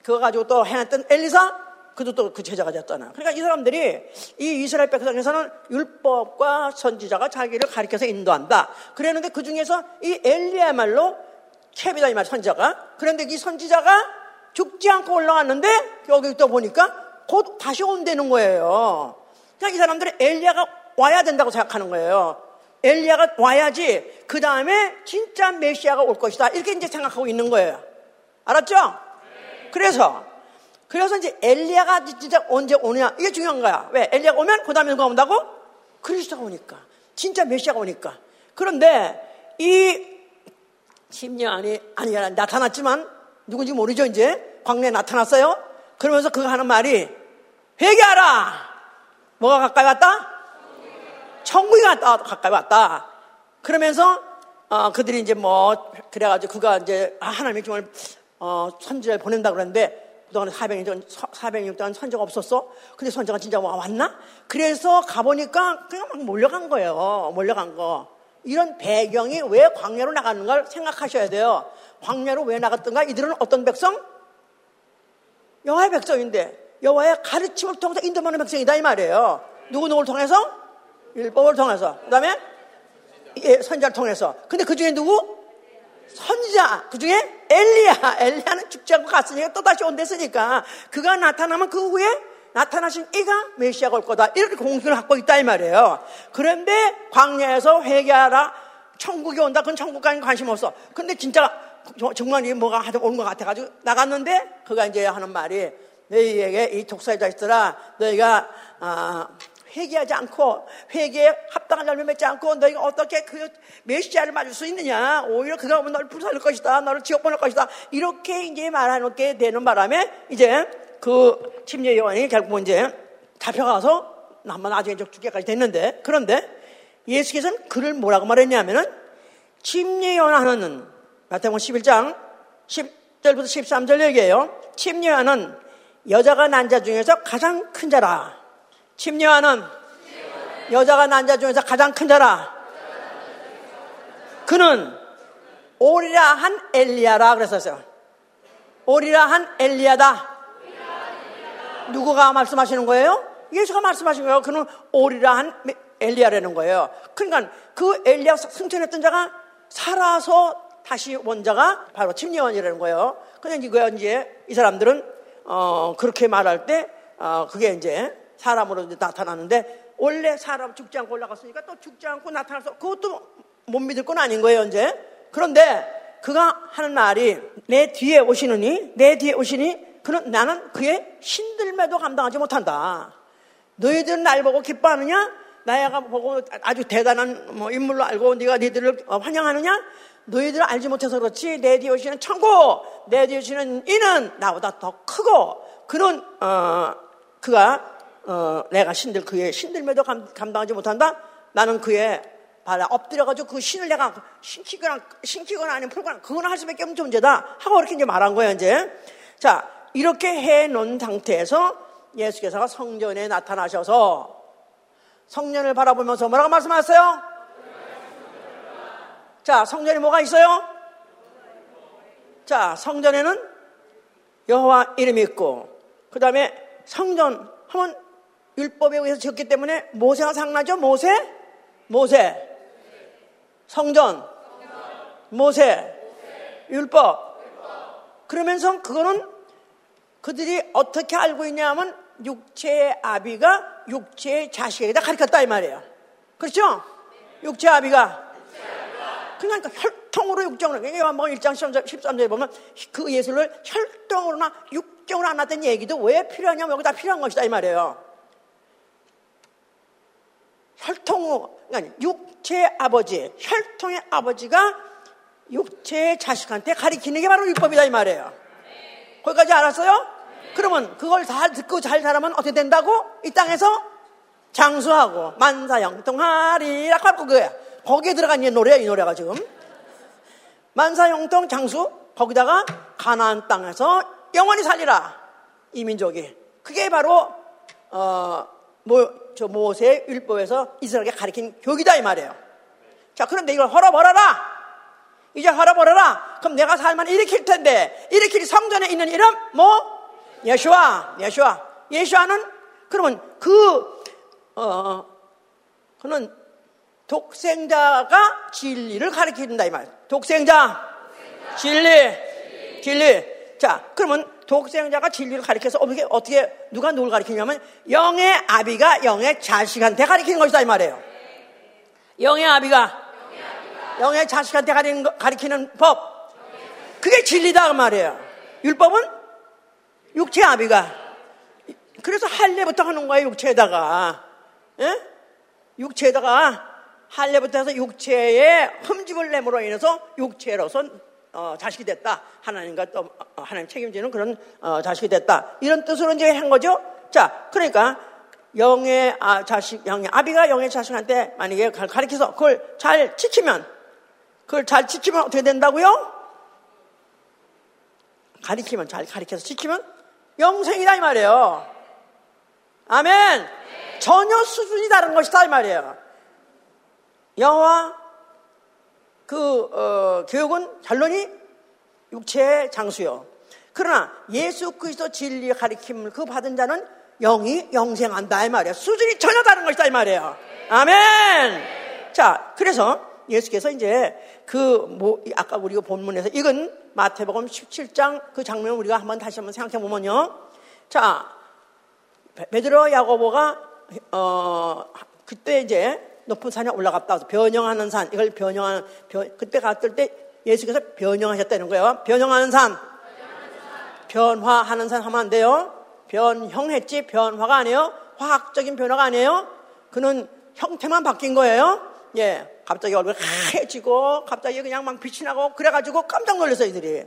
그거 가지고 또 해냈던 엘리사 그도 또 그 제자가 됐잖아. 그러니까 이 사람들이 이 이스라엘 백성에서는 율법과 선지자가 자기를 가리켜서 인도한다. 그랬는데 그 중에서 이 엘리야말로 캡이다 이 말 선지자가. 그런데 이 선지자가 죽지 않고 올라왔는데 여기 또 보니까 곧 다시 온다는 거예요. 그러니까 이 사람들은 엘리야가 와야 된다고 생각하는 거예요. 엘리야가 와야지 그 다음에 진짜 메시아가 올 것이다. 이렇게 이제 생각하고 있는 거예요. 알았죠? 그래서 그래서 이제 엘리야가 진짜 언제 오느냐 이게 중요한 거야. 왜? 엘리야가 오면 그 다음에 누가 온다고? 그리스도가 오니까. 진짜 메시아가 오니까. 그런데 이 10년 안에 아니야 나타났지만 누군지 모르죠 이제 광내에 나타났어요. 그러면서 그가 하는 말이 회개하라. 뭐가 가까이 왔다? 천국이 갔다 가까이 왔다. 그러면서 어, 그들이 이제 뭐 그래가지고 그가 이제 아, 하나님이 정말 어, 선지자를 보낸다 그랬는데 그동안 400년 동안, 400년 동안 선지가 없었어? 근데 선지가 진짜 왔나? 그래서 가보니까 그냥 막 몰려간 거예요. 몰려간 거. 이런 배경이 왜 광야로 나가는 걸 생각하셔야 돼요. 광야로 왜 나갔던가? 이들은 어떤 백성? 여호와의 백성인데 여호와의 가르침을 통해서 인도하는 백성이다 이 말이에요. 누구 누구를 통해서? 율법을 통해서. 그 다음에 예, 선자를 통해서. 근데 그 중에 누구? 선지자. 그 중에 엘리야. 엘리야는 죽지 않고 갔으니까 또다시 온댔으니까. 그가 나타나면 그 후에 나타나신 이가 메시아가 올 거다. 이렇게 공식을 갖고 있다 이 말이에요. 그런데 광야에서 회개하라. 천국이 온다. 그건 천국까지 관심 없어. 근데 진짜 정말 이 뭐가 하여튼 오는 것 같아가지고 나갔는데 그가 이제 하는 말이 너희에게 이 독사의 자식들아 너희가 아, 회개하지 않고 회개에 합당한 열매 맺지 않고 너희가 어떻게 그 메시아를 맞을 수 있느냐 오히려 그가 오면 너를 불살릴 것이다 너를 지옥 보낼 것이다 이렇게 이제 말하게 되는 바람에 이제 그 침례 요한이 결국 이제 잡혀가서 한번 나중에 죽게까지 됐는데 그런데 예수께서는 그를 뭐라고 말했냐면은 침례 요한은 마태복음 11장 10절부터 13절 얘기예요. 침례 요한은 여자가 난 자 중에서 가장 큰 자라. 침례하는 여자가 난 자 중에서 가장 큰 자라. 그는 오리라 한 엘리야라 그랬었어요. 오리라 한 엘리야다. 누구가 말씀하시는 거예요? 예수가 말씀하신 거예요. 그는 오리라 한 엘리야라는 거예요. 그러니까 그 엘리야 승천했던 자가 살아서 다시 원자가 바로 침례원이라는 거예요. 근데 이거 이제 이 사람들은 어 그렇게 말할 때 어 그게 이제 사람으로 나타나는데 원래 사람 죽지 않고 올라갔으니까 또 죽지 않고 나타나서 그것도 못 믿을 건 아닌 거예요, 이제. 그런데 그가 하는 말이 내 뒤에 오시느니 내 뒤에 오시니 그는 나는 그의 신들매도 감당하지 못한다. 너희들은 날 보고 기뻐하느냐? 나야가 보고 아주 대단한 뭐 인물로 알고 네가 너희들을 환영하느냐? 너희들은 알지 못해서 그렇지 내 뒤에 오시는 천국 내 뒤에 오시는 이는 나보다 더 크고 그는 어, 그가 어, 내가 신들 그의 신들매도 감, 당하지 못한다. 나는 그의 바라 엎드려가지고 그 신을 내가 신키거나 신키거나 아니면 풀거나 그거는 할 수밖에 없는 존재다 하고 이렇게 이제 말한 거예요 이제. 자 이렇게 해 놓은 상태에서 예수께서가 성전에 나타나셔서 성전을 바라보면서 뭐라고 말씀하셨어요? 자 성전에 뭐가 있어요? 자 성전에는 여호와 이름이 있고 그 다음에 성전 하면 율법에 의해서 지었기 때문에 모세가 생각나죠? 모세? 모세. 성전. 모세. 율법. 그러면서 그거는 그들이 어떻게 알고 있냐 하면 육체의 아비가 육체의 자식에다 가르쳤다 이 말이에요. 그렇죠? 육체 아비가. 그러니까 혈통으로 육정으로. 요한복음 1장 13절에 보면 그 예수를 혈통으로나 육정으로 안 났던 얘기도 왜 필요하냐면 여기 다 필요한 것이다 이 말이에요. 혈통, 육체의 아버지, 혈통의 아버지가 육체의 자식한테 가리키는 게 바로 율법이다 이 말이에요. 거기까지 알았어요? 그러면 그걸 다 듣고 잘 살아면 어떻게 된다고? 이 땅에서 장수하고 만사형통하리라고 할 거야. 거기에 들어간 이 노래야, 이 노래가 지금. 만사형통 장수, 거기다가 가나안 땅에서 영원히 살리라. 이 민족이. 그게 바로, 어, 뭐, 저 모세 율법에서 이스라엘에게 가르친 교기다 이 말이에요. 자, 그런데 이걸 헐어버려라. 이제 헐어버려라. 그럼 내가 살만 일으킬 텐데 일으킬 성전에 있는 이름 뭐? 예수아, 예수아. 예수아는 그러면 그 어, 그는 독생자가 진리를 가르친다 이 말. 독생자, 진리, 진리. 자, 그러면 독생자가 진리를 가리켜서 어떻게, 어떻게, 누가 누굴 가리키냐면, 영의 아비가 영의 자식한테 가리키는 것이다, 이 말이에요. 영의 아비가, 영의 자식한테 가리키는, 법. 그게 진리다, 그 말이에요. 율법은 육체 아비가. 그래서 할례부터 하는 거예요, 육체에다가. 예? 육체에다가 할례부터 해서 육체에 흠집을 내므로 인해서 육체로서 어, 자식이 됐다. 하나님과 또 어, 하나님 책임지는 그런 어, 자식이 됐다. 이런 뜻으로 이제 한 거죠. 자, 그러니까 영의 아, 자식, 영의 아비가 영의 자식한테 만약에 가르쳐서 그걸 잘 지키면 그걸 잘 지키면 어떻게 된다고요? 가르치면 잘 가르쳐서 지키면 영생이다 이 말이에요. 아멘. 전혀 수준이 다른 것이다 이 말이에요. 영화 그 어, 교육은 결론이 육체의 장수요. 그러나 예수 그리스도 진리 가리킴을 그 받은 자는 영이 영생한다 이 말이에요. 수준이 전혀 다른 것이다 이 말이에요. 아멘. 자, 그래서 예수께서 이제 그 뭐 아까 우리가 본문에서 읽은 마태복음 17장 그 장면을 우리가 한번 다시 한번 생각해 보면요. 자, 베드로 야고보가 어 그때 이제 높은 산에 올라갔다. 변형하는 산. 이걸 변형하는, 변, 그때 갔을 때 예수께서 변형하셨다는 거예요. 변형하는 산. 변화하는 산 하면 안 돼요. 변형했지, 변화가 아니에요. 화학적인 변화가 아니에요. 그는 형태만 바뀐 거예요. 예. 갑자기 얼굴이 하얘지고, 갑자기 그냥 막 빛이 나고, 그래가지고 깜짝 놀랐어, 이들이.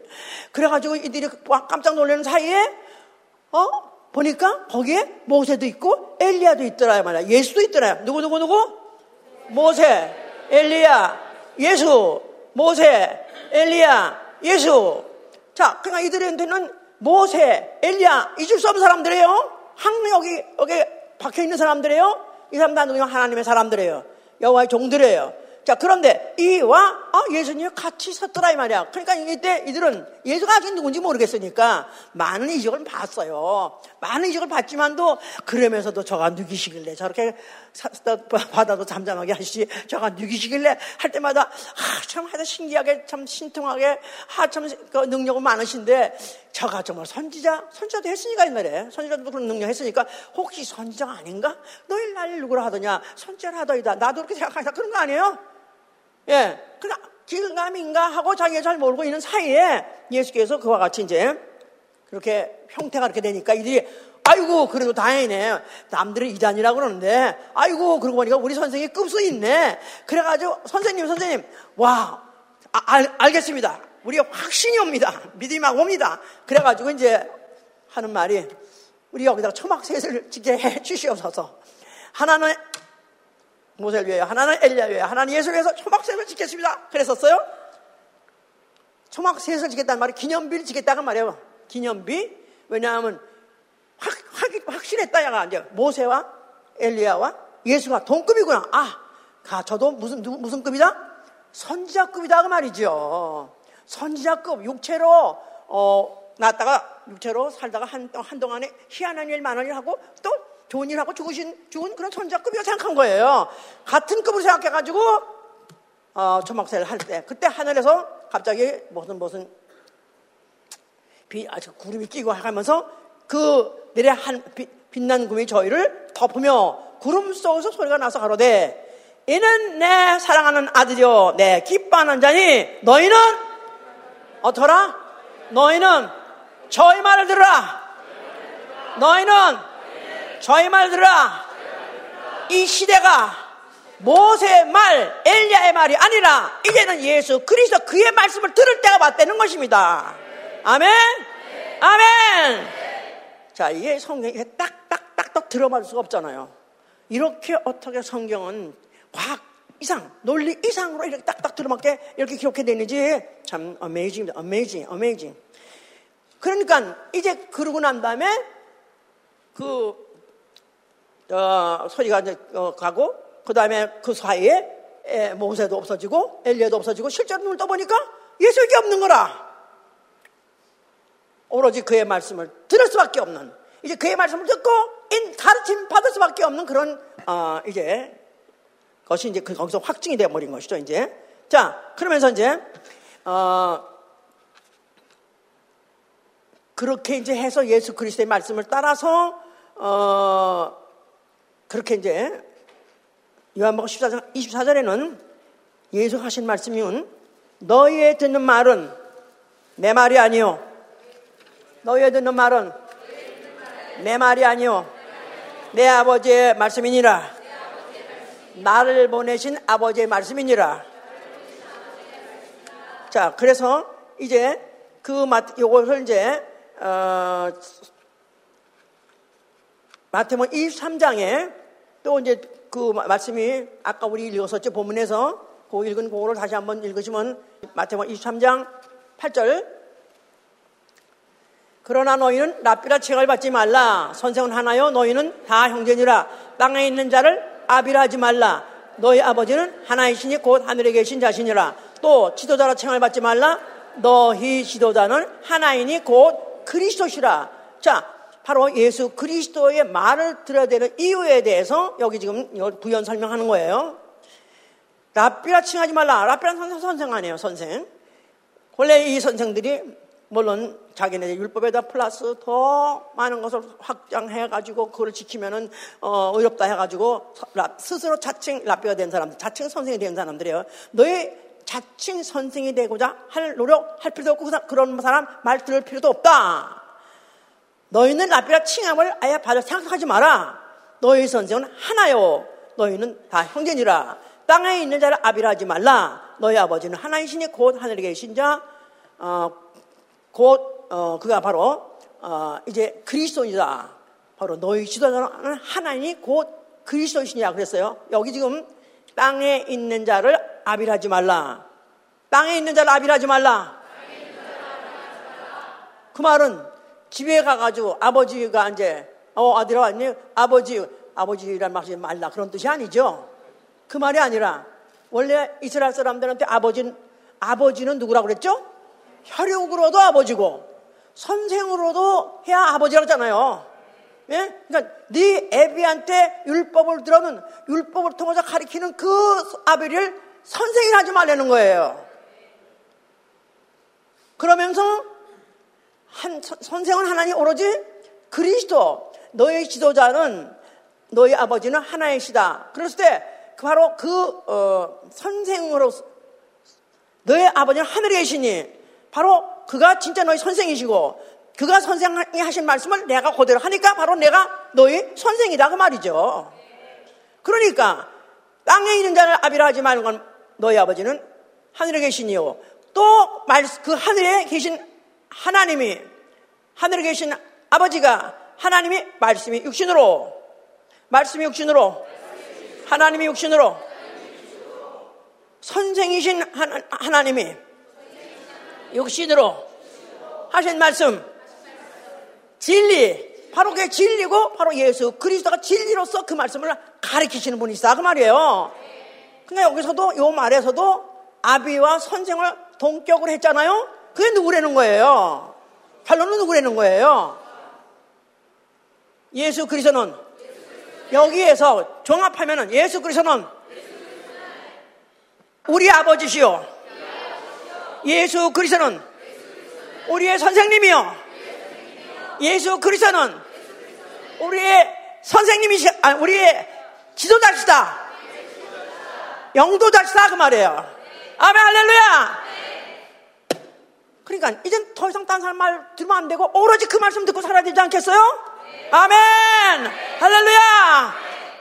그래가지고 이들이 깜짝 놀라는 사이에, 어? 보니까 거기에 모세도 있고, 엘리야도 있더라, 말이야. 예수도 있더라. 누구, 누구, 누구? 모세, 엘리야, 예수, 모세, 엘리야, 예수. 자, 그러니까 이들한테는 모세, 엘리야 잊을 수 없는 사람들이에요. 항상 여기 여기 박혀 있는 사람들이에요. 이 사람들은 하나님의 사람들이에요. 여호와의 종들이에요. 자, 그런데 이와 아, 예수님이 같이 섰더라 이 말이야. 그러니까 이때 이들은 예수가 아직 누군지 모르겠으니까 많은 이적을 봤어요. 많은 이적을 봤지만도 그러면서도 저가 누기시길래 저렇게 바다도 잠잠하게 하시지 저가 누기시길래 할 때마다 아, 참 하여튼 신기하게 참 신통하게 아, 참 그 능력은 많으신데 저가 정말 선지자 선지자도 했으니까 옛날에 선지자도 그런 능력 했으니까 혹시 선지자가 아닌가? 너희 날 누구라 하더냐? 선지자를 하더이다. 나도 그렇게 생각하니까 그런 거 아니에요? 예. 그러니까 기근감인가 하고 자기가 잘 모르고 있는 사이에 예수께서 그와 같이 이제 그렇게 형태가 그렇게 되니까 이들이 아이고 그래도 다행이네 남들은 이단이라고 그러는데 아이고 그러고 보니까 우리 선생이 급수 있네 그래가지고 선생님 선생님 와 아, 알, 알겠습니다 우리 확신이 옵니다 믿음이 막 옵니다 그래가지고 이제 하는 말이 우리 여기다가 초막셋을 짓게 해 주시옵소서 하나는 모세를 위하여 하나는 엘리야 위하여 하나는 예수를 위해서 초막셋을 짓겠습니다. 그랬었어요. 초막셋을 짓겠다는 말이 기념비를 짓겠다는 말이에요. 기념비. 왜냐하면 확, 확, 확실했다. 야가 이제 모세와 엘리야와 예수가 동급이구나. 아, 가, 저도 무슨, 누, 무슨 급이다? 선지자급이다. 그 말이죠. 선지자급, 육체로, 어, 났다가 육체로 살다가 한, 한동안에 희한한 일, 많은 일 하고 또 좋은 일 하고 죽으신, 죽은 그런 선자급이라고 생각한 거예요. 같은 급으로 생각해가지고, 어, 초막새를 할 때, 그때 하늘에서 갑자기 무슨, 무슨, 비, 아, 저 구름이 끼고 하면서 그 내려 한, 빛, 빛난 구름이 저희를 덮으며 구름 속에서 소리가 나서 가로되, 이는 내 사랑하는 아들이요, 내 기뻐하는 자니, 너희는, 어떠라? 너희는 저희 말을 들으라. 너희는 저희 말 들으라. 이 시대가 모세의 말, 엘리야의 말이 아니라 이제는 예수 그리스도 그의 말씀을 들을 때가 왔다는 것입니다. 아멘. 아멘. 자, 이게 성경이 딱딱딱딱 들어맞을 수가 없잖아요. 이렇게 어떻게 성경은 과학 이상, 논리 이상으로 이렇게 딱딱 들어맞게 이렇게 기록해 되는지 참 어메이징입니다. 어메이징, 어메이징. 그러니까 이제 그러고 난 다음에 그 어, 소리가 이제 어, 가고 그 다음에 그 사이에 에, 모세도 없어지고 엘리야도 없어지고 실제로 눈을 떠보니까 예수님이 없는 거라. 오로지 그의 말씀을 들을 수밖에 없는 이제 그의 말씀을 듣고 인 가르침 받을 수밖에 없는 그런 어, 이제 것이 이제 그 거기서 확증이 되어 버린 것이죠 이제. 자 그러면서 이제 어, 그렇게 이제 해서 예수 그리스도의 말씀을 따라서 어 그렇게 이제 요한복음 14장 24절에는 예수 하신 말씀이은 너희의 듣는 말은 내 말이 아니요 너희의 듣는 말은 내 말이 아니요. 내 아버지의 말씀이니라. 나를 보내신 아버지의 말씀이니라. 자 그래서 이제 그 요것을 이제 어, 마태복음 23장에 또 이제 그 말씀이 아까 우리 읽었었죠? 본문에서 그 읽은 그거를 다시 한번 읽으시면 마태복음 23장 8절 그러나 너희는 랍비라 책을 받지 말라. 선생은 하나요. 너희는 다 형제니라. 땅에 있는 자를 아비라 하지 말라. 너희 아버지는 하나이시니 곧 하늘에 계신 자신이라. 또 지도자라 칭을 받지 말라. 너희 지도자는 하나이니 곧 그리스도시라. 자 바로 예수 그리스도의 말을 들어야 되는 이유에 대해서 여기 지금 부연 설명하는 거예요. 랍비라 칭하지 말라. 랍비라는 선생, 선생 아니에요, 선생. 원래 이 선생들이 물론 자기네 율법에다 플러스 더 많은 것을 확장해가지고 그걸 지키면은 어, 어렵다 해가지고 스스로 자칭 랍비가 된 사람들, 자칭 선생이 된 사람들이에요. 너희 자칭 선생이 되고자 할 노력 할 필요도 없고 그 그런 사람 말 들을 필요도 없다. 너희는 라비라 칭함을 아예 받아 생각하지 마라. 너희 선생은 하나요. 너희는 다 형제니라. 땅에 있는 자를 아비라 하지 말라. 너희 아버지는 하나이시니 곧 하늘에 계신 자, 어, 곧, 어, 그가 바로, 어, 이제 그리스도이다. 바로 너희 지도자는 하나님이 곧 그리스도이시냐 그랬어요. 여기 지금 땅에 있는 자를 아비라하지 말라. 땅에 있는 자를 아비라하지 말라. 그 말은 집에 가가지고 아버지가 이제 어 아들아 왔니? 아버지 아버지란 말하지 말라 그런 뜻이 아니죠. 그 말이 아니라 원래 이스라엘 사람들한테 아버지는 아버지는 누구라고 그랬죠? 혈육으로도 아버지고 선생으로도 해야 아버지라고 하잖아요. 예? 그러니까 네 애비한테 율법을 들어는 율법을 통해서 가리키는 그 아비를 선생이 하지 말라는 거예요. 그러면서 한, 선생은 하나님 오로지 그리스도, 너의 지도자는 너희 아버지는 하나이시다. 그랬을 때 바로 그 어, 선생으로 너의 아버지는 하늘에 계시니 바로 그가 진짜 너희 선생이시고 그가 선생이 하신 말씀을 내가 그대로 하니까 바로 내가 너희 선생이다 그 말이죠. 그러니까 땅에 있는 자를 아비라 하지 말는 건 너희 아버지는 하늘에 계시니요. 또 그 하늘에 계신 하나님이 하늘에 계신 아버지가 하나님이 말씀이 육신으로 말씀이 육신으로 하나님이 육신으로 선생이신 하나님이 육신으로 하신 말씀 진리 바로 그게 진리고 바로 예수 그리스도가 진리로서 그 말씀을 가르치시는 분이시다 그 말이에요. 그러니까 여기서도 요 말에서도 아비와 선생을 동격을 했잖아요. 그게 누구라는 거예요? 결론은 누구라는 거예요? 예수 그리스도는 여기에서 종합하면은 예수 그리스도는 우리 아버지시요. 예수 그리스도는 우리의 선생님이요. 예수 그리스도는 우리의 선생님이시, 아, 우리의 지도자시다. 영도자시다 그 말이에요. 아멘 할렐루야. 그러니까 이젠 더 이상 딴 사람 말 들으면 안 되고 오로지 그 말씀 듣고 살아야 되지 않겠어요? 아멘! 할렐루야!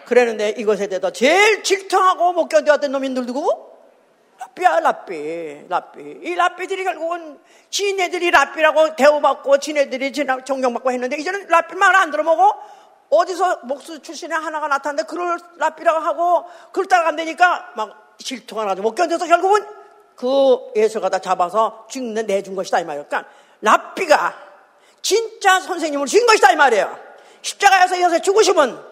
그랬는데 이것에 대해서 제일 질투하고 못 견뎌왔던 놈이 누구고? 라삐야, 라삐, 라삐. 이 라삐들이 결국은 지네들이 라삐라고 대우받고 지네들이 존경받고 했는데 이제는 라삐 말안 들어보고 어디서 목수 출신의 하나가 나타났는데 그걸 라삐라고 하고 그걸 따라간다니까 막 질투가 나서 못 견뎌서 결국은 그 예수가 다 잡아서 죽는 내준 것이다 이 말이에요. 그러니까 랍비가 진짜 선생님을 죽인 것이다 이 말이에요. 십자가에서 여기서 죽으시면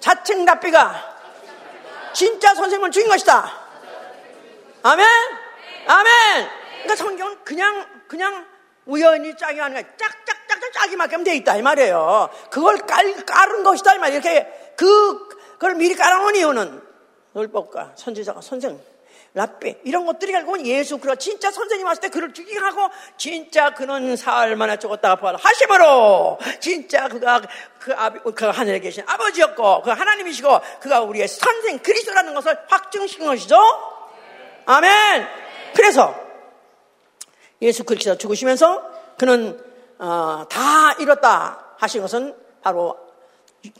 자칭 랍비가 진짜 선생님을 죽인 것이다. 아멘? 아멘! 그러니까 성경은 그냥, 그냥 우연히 짝이 하는 거야. 짝짝짝짝 하면 돼 있다 이 말이에요. 그걸 깔, 깔은 것이다 이 말이에요. 이렇게 그, 그걸 미리 깔아놓은 이유는 율법과 선지자가 선생 라삐 이런 것들이 결국은 예수 그리스도 진짜 선생님 왔을 때 그를 죽이게 하고 진짜 그는 사흘 만에 죽었다가 부활 하심으로 진짜 그가 그, 아비, 그 하늘에 계신 아버지였고 그 하나님이시고 그가 우리의 선생 그리스도라는 것을 확증시킨 것이죠. 아멘. 그래서 예수 그리스도 죽으시면서 그는 어, 다 이뤘다 하신 것은 바로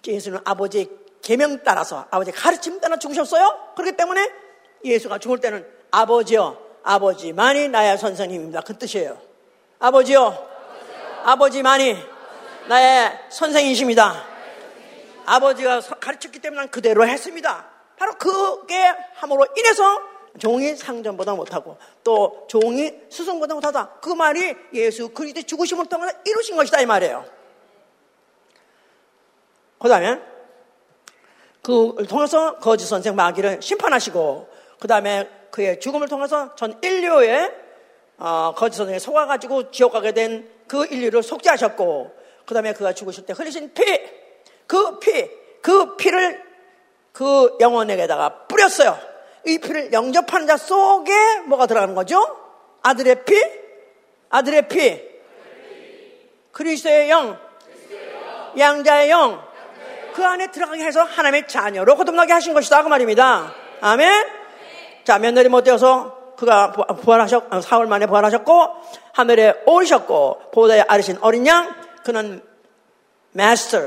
예수는 아버지의 계명 따라서 아버지의 가르침 따라 죽으셨어요. 그렇기 때문에 예수가 죽을 때는 아버지요, 아버지만이 나의 선생님입니다. 그 뜻이에요. 아버지요, 아버지만이 나의 선생이십니다. 아버지가 가르쳤기 때문에 난 그대로 했습니다. 바로 그게 함으로 인해서 종이 상전보다 못하고 또 종이 수송보다 못하다. 그 말이 예수 그리스도 죽으심을 통해서 이루신 것이다 이 말이에요. 그 다음에 그를 통해서 거짓 선생 마귀를 심판하시고 그 다음에 그의 죽음을 통해서 전 인류의 어, 거짓 선생에 속아가지고 지옥 가게 된 그 인류를 속죄하셨고 그 다음에 그가 죽으실 때 흘리신 피, 그 피, 그 피를 그 영혼에게다가 뿌렸어요. 이 피를 영접하는 자 속에 뭐가 들어가는 거죠? 아들의 피? 아들의 피. 그리스도의 영. 양자의 영. 그 안에 들어가게 해서 하나님의 자녀로 거듭나게 하신 것이다. 그 말입니다. 아멘. 자, 며느리 못 되어서 그가 부활하셨, 어, 사흘 만에 부활하셨고, 하늘에 오르셨고, 보다에 아르신 어린 양, 그는 마스터,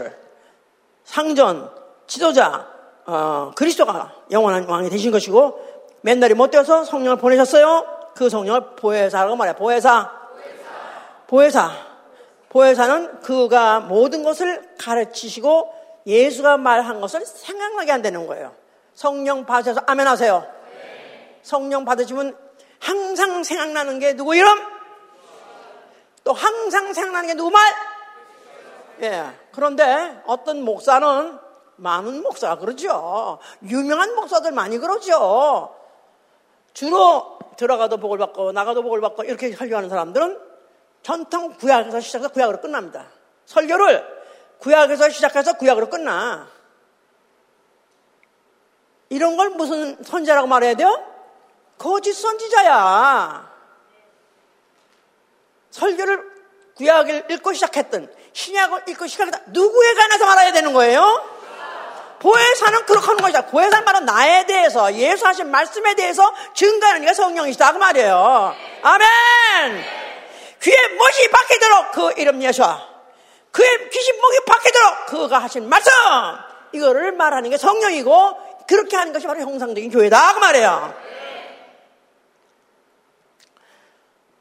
상전, 지도자, 어, 그리스도가 영원한 왕이 되신 것이고, 맨날이 못 되어서 성령을 보내셨어요. 그 성령을 보혜사라고 말해요. 보혜사. 보혜사. 보혜사는 그가 모든 것을 가르치시고 예수가 말한 것을 생각나게 한다는 거예요. 성령 받으셔서 아멘 하세요. 성령 받으시면 항상 생각나는 게 누구 이름? 또 항상 생각나는 게 누구 말? 예. 그런데 어떤 목사는 많은 목사가 그러죠. 유명한 목사들 많이 그러죠. 주로 들어가도 복을 받고 나가도 복을 받고 이렇게 설교하는 사람들은 전통 구약에서 시작해서 구약으로 끝납니다. 설교를 구약에서 시작해서 구약으로 끝나. 이런 걸 무슨 선지자라고 말해야 돼요? 거짓 선지자야. 설교를 구약을 읽고 시작했던 신약을 읽고 시작했다. 누구에 관해서 말해야 되는 거예요? 보혜사는 그렇게 하는 것이다. 보혜사는 바로 나에 대해서 예수 하신 말씀에 대해서 증거하는 게 성령이시다. 그 말이에요. 아멘! 귀에 못이 박히도록 그 이름 예수와 그의 귀신 목이 박히도록 그가 하신 말씀 이거를 말하는 게 성령이고 그렇게 하는 것이 바로 형상적인 교회다. 그 말이에요.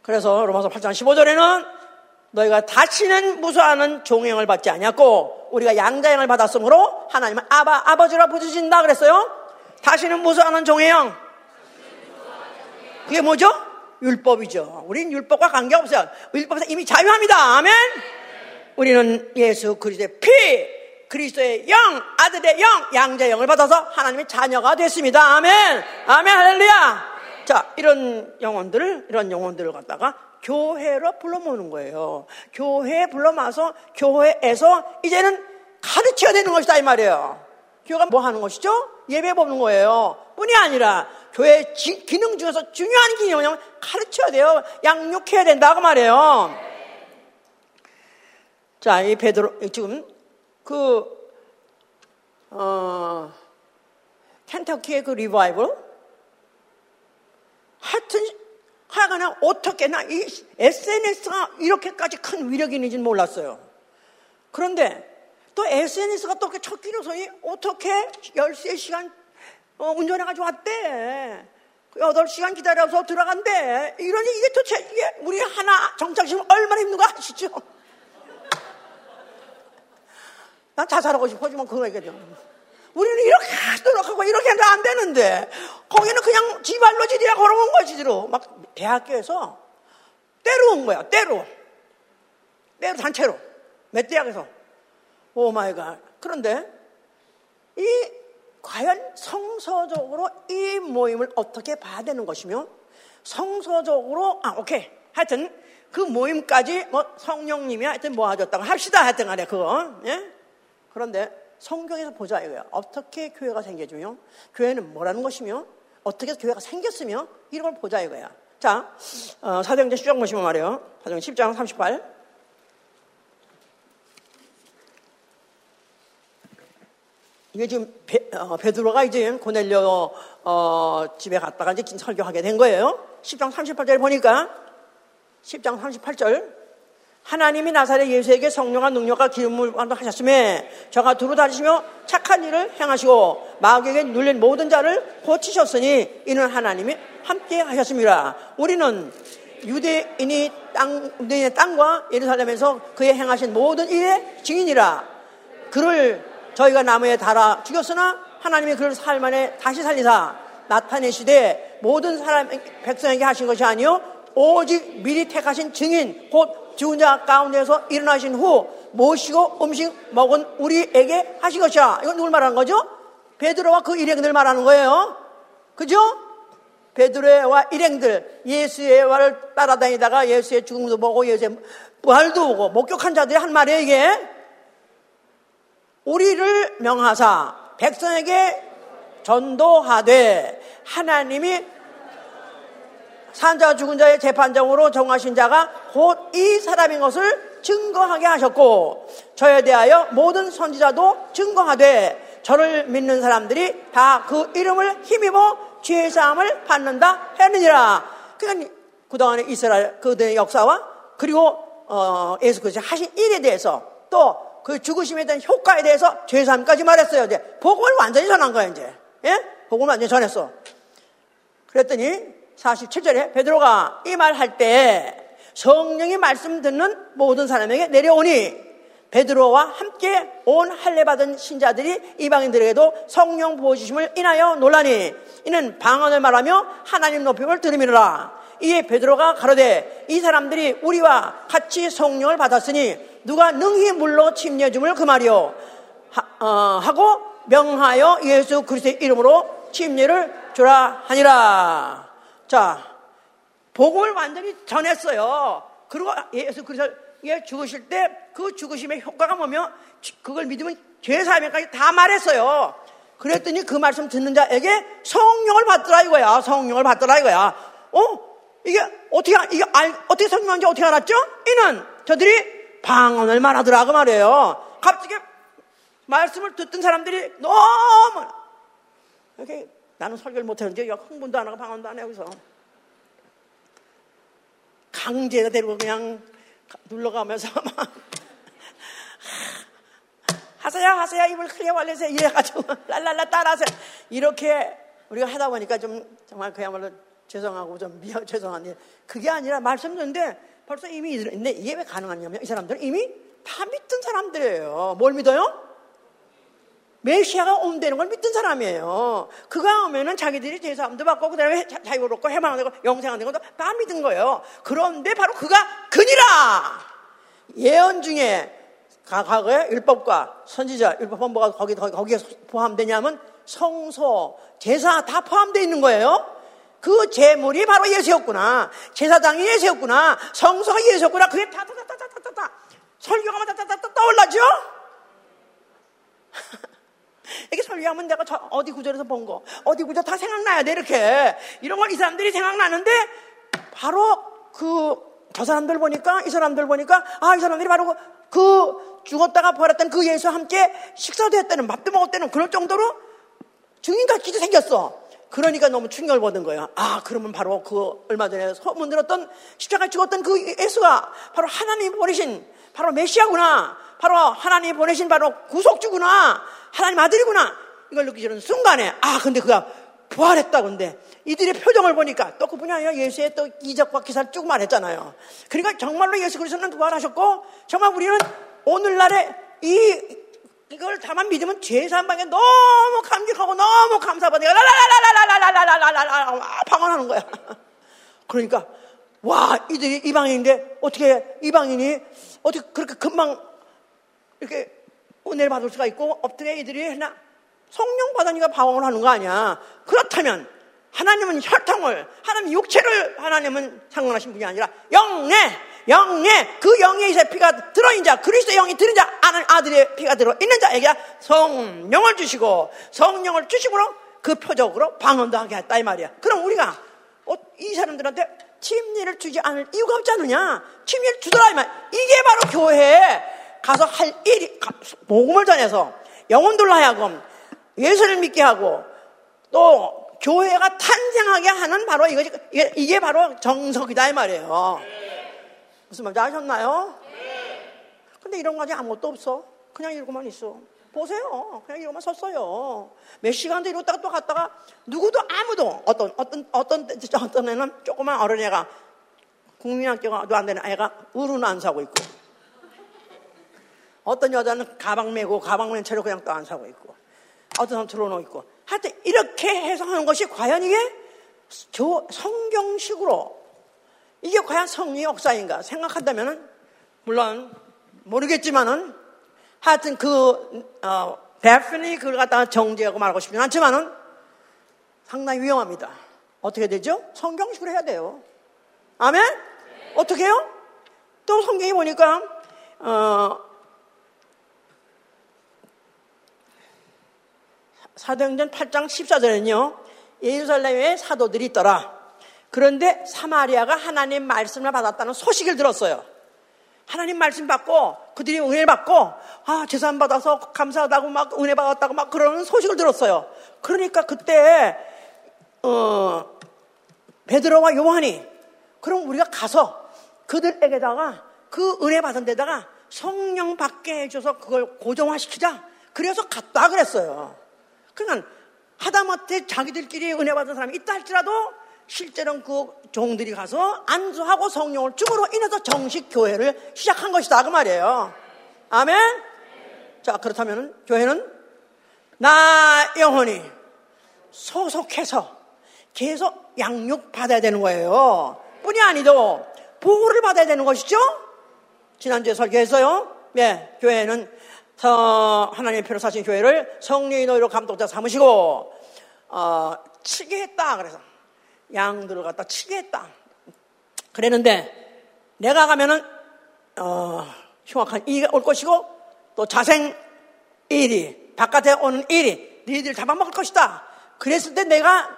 그래서 로마서 8장 15절에는 너희가 다시는 무수하는 종행을 받지 아니었고 우리가 양자형을 받았으므로 하나님은 아바 아버지라 부르신다 그랬어요. 다시는 무수하는 종행. 그게 뭐죠? 율법이죠. 우리는 율법과 관계없어요. 율법에서 이미 자유합니다. 아멘. 우리는 예수 그리스도의 피, 그리스도의 영, 아들의 영, 양자의 영을 받아서 하나님의 자녀가 됐습니다. 아멘. 아멘. 할렐루야. 자, 이런 영혼들을, 이런 영혼들을 갖다가 교회로 불러 모으는 거예요. 교회에 불러 모아서 교회에서 이제는 가르쳐야 되는 것이다, 이 말이에요. 교회가 뭐 하는 것이죠? 예배 보는 거예요. 뿐이 아니라 교회 기능 중에서 중요한 기능이 뭐냐면 가르쳐야 돼요. 양육해야 된다 고 말이에요. 자, 이 베드로, 지금 그, 어, 켄터키의 그 리바이벌, 하여튼 하여간에 어떻게나 이 SNS가 이렇게까지 큰 위력이 있는지는 몰랐어요. 그런데 또 SNS가 또첫 기로서이 어떻게 13시간 어, 운전해가지고 왔대. 8시간 기다려서 들어간대. 이러니 이게 도대체 이게 우리 하나 정착시면 얼마나 힘든가 아시죠? [LAUGHS] 난 자살하고 싶어지만 그거 얘기죠. 우리는 이렇게 노력하고 이렇게 해도 안 되는데. 거기는 그냥 지발로 지리라 걸어온 거지로. 막 대학교에서 떼로 온 거야 떼로. 떼로 단체로. 몇 대학에서. Oh my God. 그런데 이 과연 성서적으로 이 모임을 어떻게 봐야 되는 것이며 성서적으로 아 오케이. 하여튼 그 모임까지 뭐 성령님이 하여튼 모아줬다고 합시다. 하여튼 간에 그거. 예? 그런데 성경에서 보자 이거야. 어떻게 교회가 생겨지며 교회는 뭐라는 것이며 어떻게 교회가 생겼으며 이런 걸 보자 이거야. 자, 어, 사도행전 10장 보시면 말이에요. 사도행전 10장 38. 이게 지금 베, 어, 베드로가 이제 고넬료 어, 집에 갔다가 이제 설교하게 된 거예요. 10장 38절 보니까 10장 38절 하나님이 나사렛 예수에게 성령과 능력과 기름을 하셨음에 저가 두루 다니시며 착한 일을 행하시고 마귀에게 눌린 모든 자를 고치셨으니 이는 하나님이 함께 하셨습니다. 우리는 유대인이 땅, 유대인의 땅과 예루살렘에서 그의 행하신 모든 일의 증인이라 그를 저희가 나무에 달아 죽였으나 하나님이 그를 살 만에 다시 살리사 나타내시되 모든 사람 백성에게 하신 것이 아니요 오직 미리 택하신 증인 곧 죽은 자 가운데서 일어나신 후 모시고 음식 먹은 우리에게 하신 것이야. 이건 누굴 말하는 거죠? 베드로와 그 일행들 말하는 거예요. 그죠? 베드로와 일행들 예수의 말을 따라다니다가 예수의 죽음도 보고 예수의 부활도 보고 목격한 자들이 한 말이에요 이게 우리를 명하사 백성에게 전도하되 하나님이 산자 죽은 자의 재판장으로 정하신 자가 곧 이 사람인 것을 증거하게 하셨고 저에 대하여 모든 선지자도 증거하되 저를 믿는 사람들이 다 그 이름을 힘입어 죄 사함을 받는다 했느니라. 그러니까 그동안의 이스라엘 그들의 역사와 그리고 어, 예수 그리스도 하신 일에 대해서 또 그 죽으심에 대한 효과에 대해서 죄 사함까지 말했어요. 이제 복음을 완전히 전한 거예요. 이제 예? 복음을 완전히 전했어. 그랬더니 47절에 베드로가 이 말 할 때 성령이 말씀 듣는 모든 사람에게 내려오니 베드로와 함께 온 할례 받은 신자들이 이방인들에게도 성령 부어 주심을 인하여 놀라니 이는 방언을 말하며 하나님 높임을 들음이라. 이에 베드로가 가로되 이 사람들이 우리와 같이 성령을 받았으니 누가 능히 물로 침례 줌을 금하리요? 하, 어, 하고 명하여 예수 그리스도의 이름으로 침례를 주라 하니라 자, 복음을 완전히 전했어요. 그리고 예수 그리스도에 죽으실 때 그 죽으심의 효과가 뭐며 그걸 믿으면 죄사함까지 다 말했어요. 그랬더니 그 말씀 듣는 자에게 성령을 받더라 이거야. 성령을 받더라 이거야. 어? 이게 어떻게 이게 알, 어떻게 성령인지 어떻게 알았죠? 이는 저들이 방언을 말하더라 그 말이에요. 갑자기 말씀을 듣던 사람들이 너무 이렇게 나는 설교를 못하는데 흥분도 안 하고 방언도 안 해, 여기서. 데리고 그냥 눌러가면서 [LAUGHS] 막 하세요, 하세요, 입을 크게 벌리세요. 이래가지고 [LAUGHS] 랄랄라 따라하세요. 이렇게 우리가 하다 보니까 좀 정말 그야말로 죄송하고 좀 미안, 죄송한 일. 그게 아니라 말씀 듣는데 벌써 이미 있는데 이게 왜 가능하냐면 이 사람들은 이미 다 믿던 사람들이에요. 뭘 믿어요? 메시아가 온다는 걸 믿던 사람이에요. 그가 오면은 자기들이 제사함도 받고 그다음에 자유롭고 해방되고 을 영생하는 것도 다 믿은 거예요. 그런데 바로 그가 그니라 예언 중에 과거에 율법과 선지자 율법 뭐가 거기 거기에 포함되냐면 성소 제사 다 포함되어 있는 거예요. 그 제물이 바로 예수였구나. 제사장이 예수였구나. 성소가 예수였구나. 그게 다다다다다다다 설교가 다다다다 떠올라죠? [LAUGHS] 이렇게 설교하면 내가 어디 구절에서 본 거, 어디 구절 다 생각나야 돼, 이렇게. 이런 걸 이 사람들이 생각나는데, 바로 그, 저 사람들 보니까, 이 사람들 보니까, 아, 이 사람들이 바로 그, 그 죽었다가 부활했던 그 예수와 함께 식사도 했다는, 밥도 먹었다는 그럴 정도로 증인같기도 생겼어. 그러니까 너무 충격을 받은 거예요. 아, 그러면 바로 그 얼마 전에 소문 들었던 십자가에 죽었던 그 예수가 바로 하나님 보내신 바로 메시아구나. 바로 하나님 보내신 바로 구속주구나. 하나님 아들이구나. 이걸 느끼시는 순간에, 아, 근데 그가 부활했다. 근데 이들의 표정을 보니까 또 그분이 아니라 예수의 또 이적과 기사를 쭉 말했잖아요. 그러니까 정말로 예수 그리스도는 부활하셨고, 정말 우리는 오늘날에 이, 이걸 다만 믿으면 죄사함방에 너무 감격하고 너무 감사받으니까 라라라라라라라라라라라 방언하는 거야. 그러니까 와 이들이 이방인인데 어떻게 이방인이 어떻게 그렇게 금방 이렇게 은혜를 받을 수가 있고 엎드려 이들이 하나 성령 받으니까 방황을 하는 거 아니야. 그렇다면 하나님은 혈통을 하나님 육체를 하나님은 상관하신 분이 아니라 영내 영내 그 영의 이세 피가 들어있는 자 그리스도 영이 들은 자 아들의 피가 들어있는 자에게 성령을 주시고 성령을 주시므로 그 표적으로 방언도 하게 했다 이 말이야. 그럼 우리가 어, 이 사람들한테 침례를 주지 않을 이유가 없지 않느냐? 침례를 주더라 이 말. 이게 바로 교회에 가서 할 일이 복음을 전해서 영혼들로 하여금 예수를 믿게 하고 또 교회가 탄생하게 하는 바로 이것이 이게, 이게 바로 정석이다 이 말이에요. 무슨 말인지 아셨나요? 근데 이런 거 아직 아무것도 없어. 그냥 이러고만 있어. 보세요. 그냥 이러고만 섰어요. 몇 시간도 이러다가 또 갔다가 누구도 아무도 어떤 어떤 어떤 어떤 애는 조그만 어린애가 국민학교가도 안 되는 애가 우르는 안 사고 있고 어떤 여자는 가방 메고 가방 맨 채로 그냥 또 안 사고 있고 어떤 사람 들어놓고 있고 하여튼 이렇게 해석하는 것이 과연 이게 성경식으로 이게 과연 성리의 역사인가 생각한다면 물론 모르겠지만은 하여튼 그 어, 데프니 그걸 갖다가 정지하고 말하고 싶지는 않지만은 상당히 위험합니다. 어떻게 되죠? 성경식으로 해야 돼요. 아멘? 어떻게 해요? 또 성경에 보니까 어, 사도행전 8장 14절에는요. 예루살렘에 사도들이 있더라. 그런데 사마리아가 하나님 말씀을 받았다는 소식을 들었어요. 하나님 말씀 받고 그들이 은혜 받고 아 재산 받아서 감사하다고 막 은혜 받았다고 막 그러는 소식을 들었어요. 그러니까 그때 어 베드로와 요한이 그럼 우리가 가서 그들에게다가 그 은혜 받은 데다가 성령 받게 해줘서 그걸 고정화시키자. 그래서 갔다 그랬어요. 그러니까 하다못해 자기들끼리 은혜 받은 사람이 있다 할지라도 실제로는 그 종들이 가서 안수하고 성령을 줌으로 인해서 정식 교회를 시작한 것이다 그 말이에요. 아멘. 자 그렇다면 교회는 나 영혼이 소속해서 계속 양육 받아야 되는 거예요. 뿐이 아니도 보호를 받아야 되는 것이죠. 지난주에 설교했어요. 네, 교회는 하나님의 표로 사신 교회를 성령의 노예로 감독자 삼으시고 어, 치게 했다. 그래서 양들을 갖다 치게 했다. 그랬는데 내가 가면은 어, 흉악한 이가 올 것이고 또 자생 일이 바깥에 오는 일이 너희들 잡아먹을 것이다. 그랬을 때 내가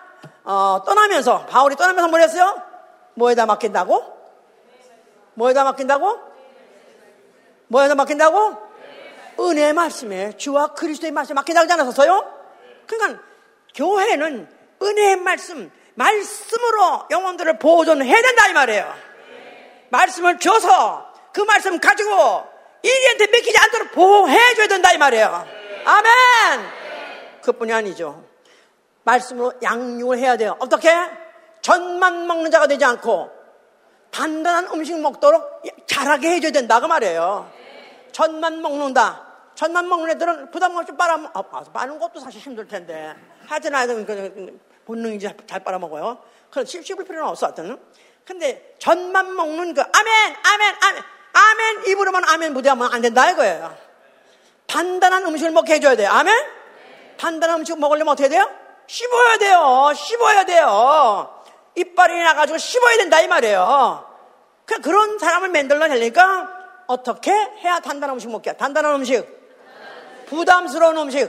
어, 떠나면서 바울이 떠나면서 뭘 했어요? 뭐에다 맡긴다고? 뭐에다 맡긴다고? 뭐에다 맡긴다고? 은혜의 말씀에 주와 그리스도의 말씀에 맡긴다고 하지 않았었어요? 그러니까 교회는 은혜의 말씀, 말씀으로 영혼들을 보존해야 된다 이 말이에요. 말씀을 줘서 그 말씀 가지고 이리한테 맡기지 않도록 보호해줘야 된다 이 말이에요. 아멘! 그뿐이 아니죠. 말씀으로 양육을 해야 돼요. 어떻게? 전만 먹는 자가 되지 않고 단단한 음식 먹도록 잘하게 해줘야 된다 그 말이에요. 전만 먹는다. 전만 먹는 애들은 부담 없이 빨아, 아, 빠는 것도 사실 힘들 텐데. 아이들은 그, 본능이지 잘 빨아먹어요. 그럼 씹을 필요는 없어, 하여튼. 근데 전만 먹는 그, 아멘, 아멘, 아멘, 아멘, 입으로만 아멘 무대하면 안 된다, 이거예요. 단단한 음식을 먹게 해줘야 돼요. 아멘? 단단한 음식 먹으려면 어떻게 돼요? 씹어야 돼요. 씹어야 돼요. 이빨이 나가지고 씹어야 된다, 이 말이에요. 그 그런 사람을 만들어내려니까 어떻게 해야 단단한 음식 먹게? 단단한 음식. 부담스러운 음식.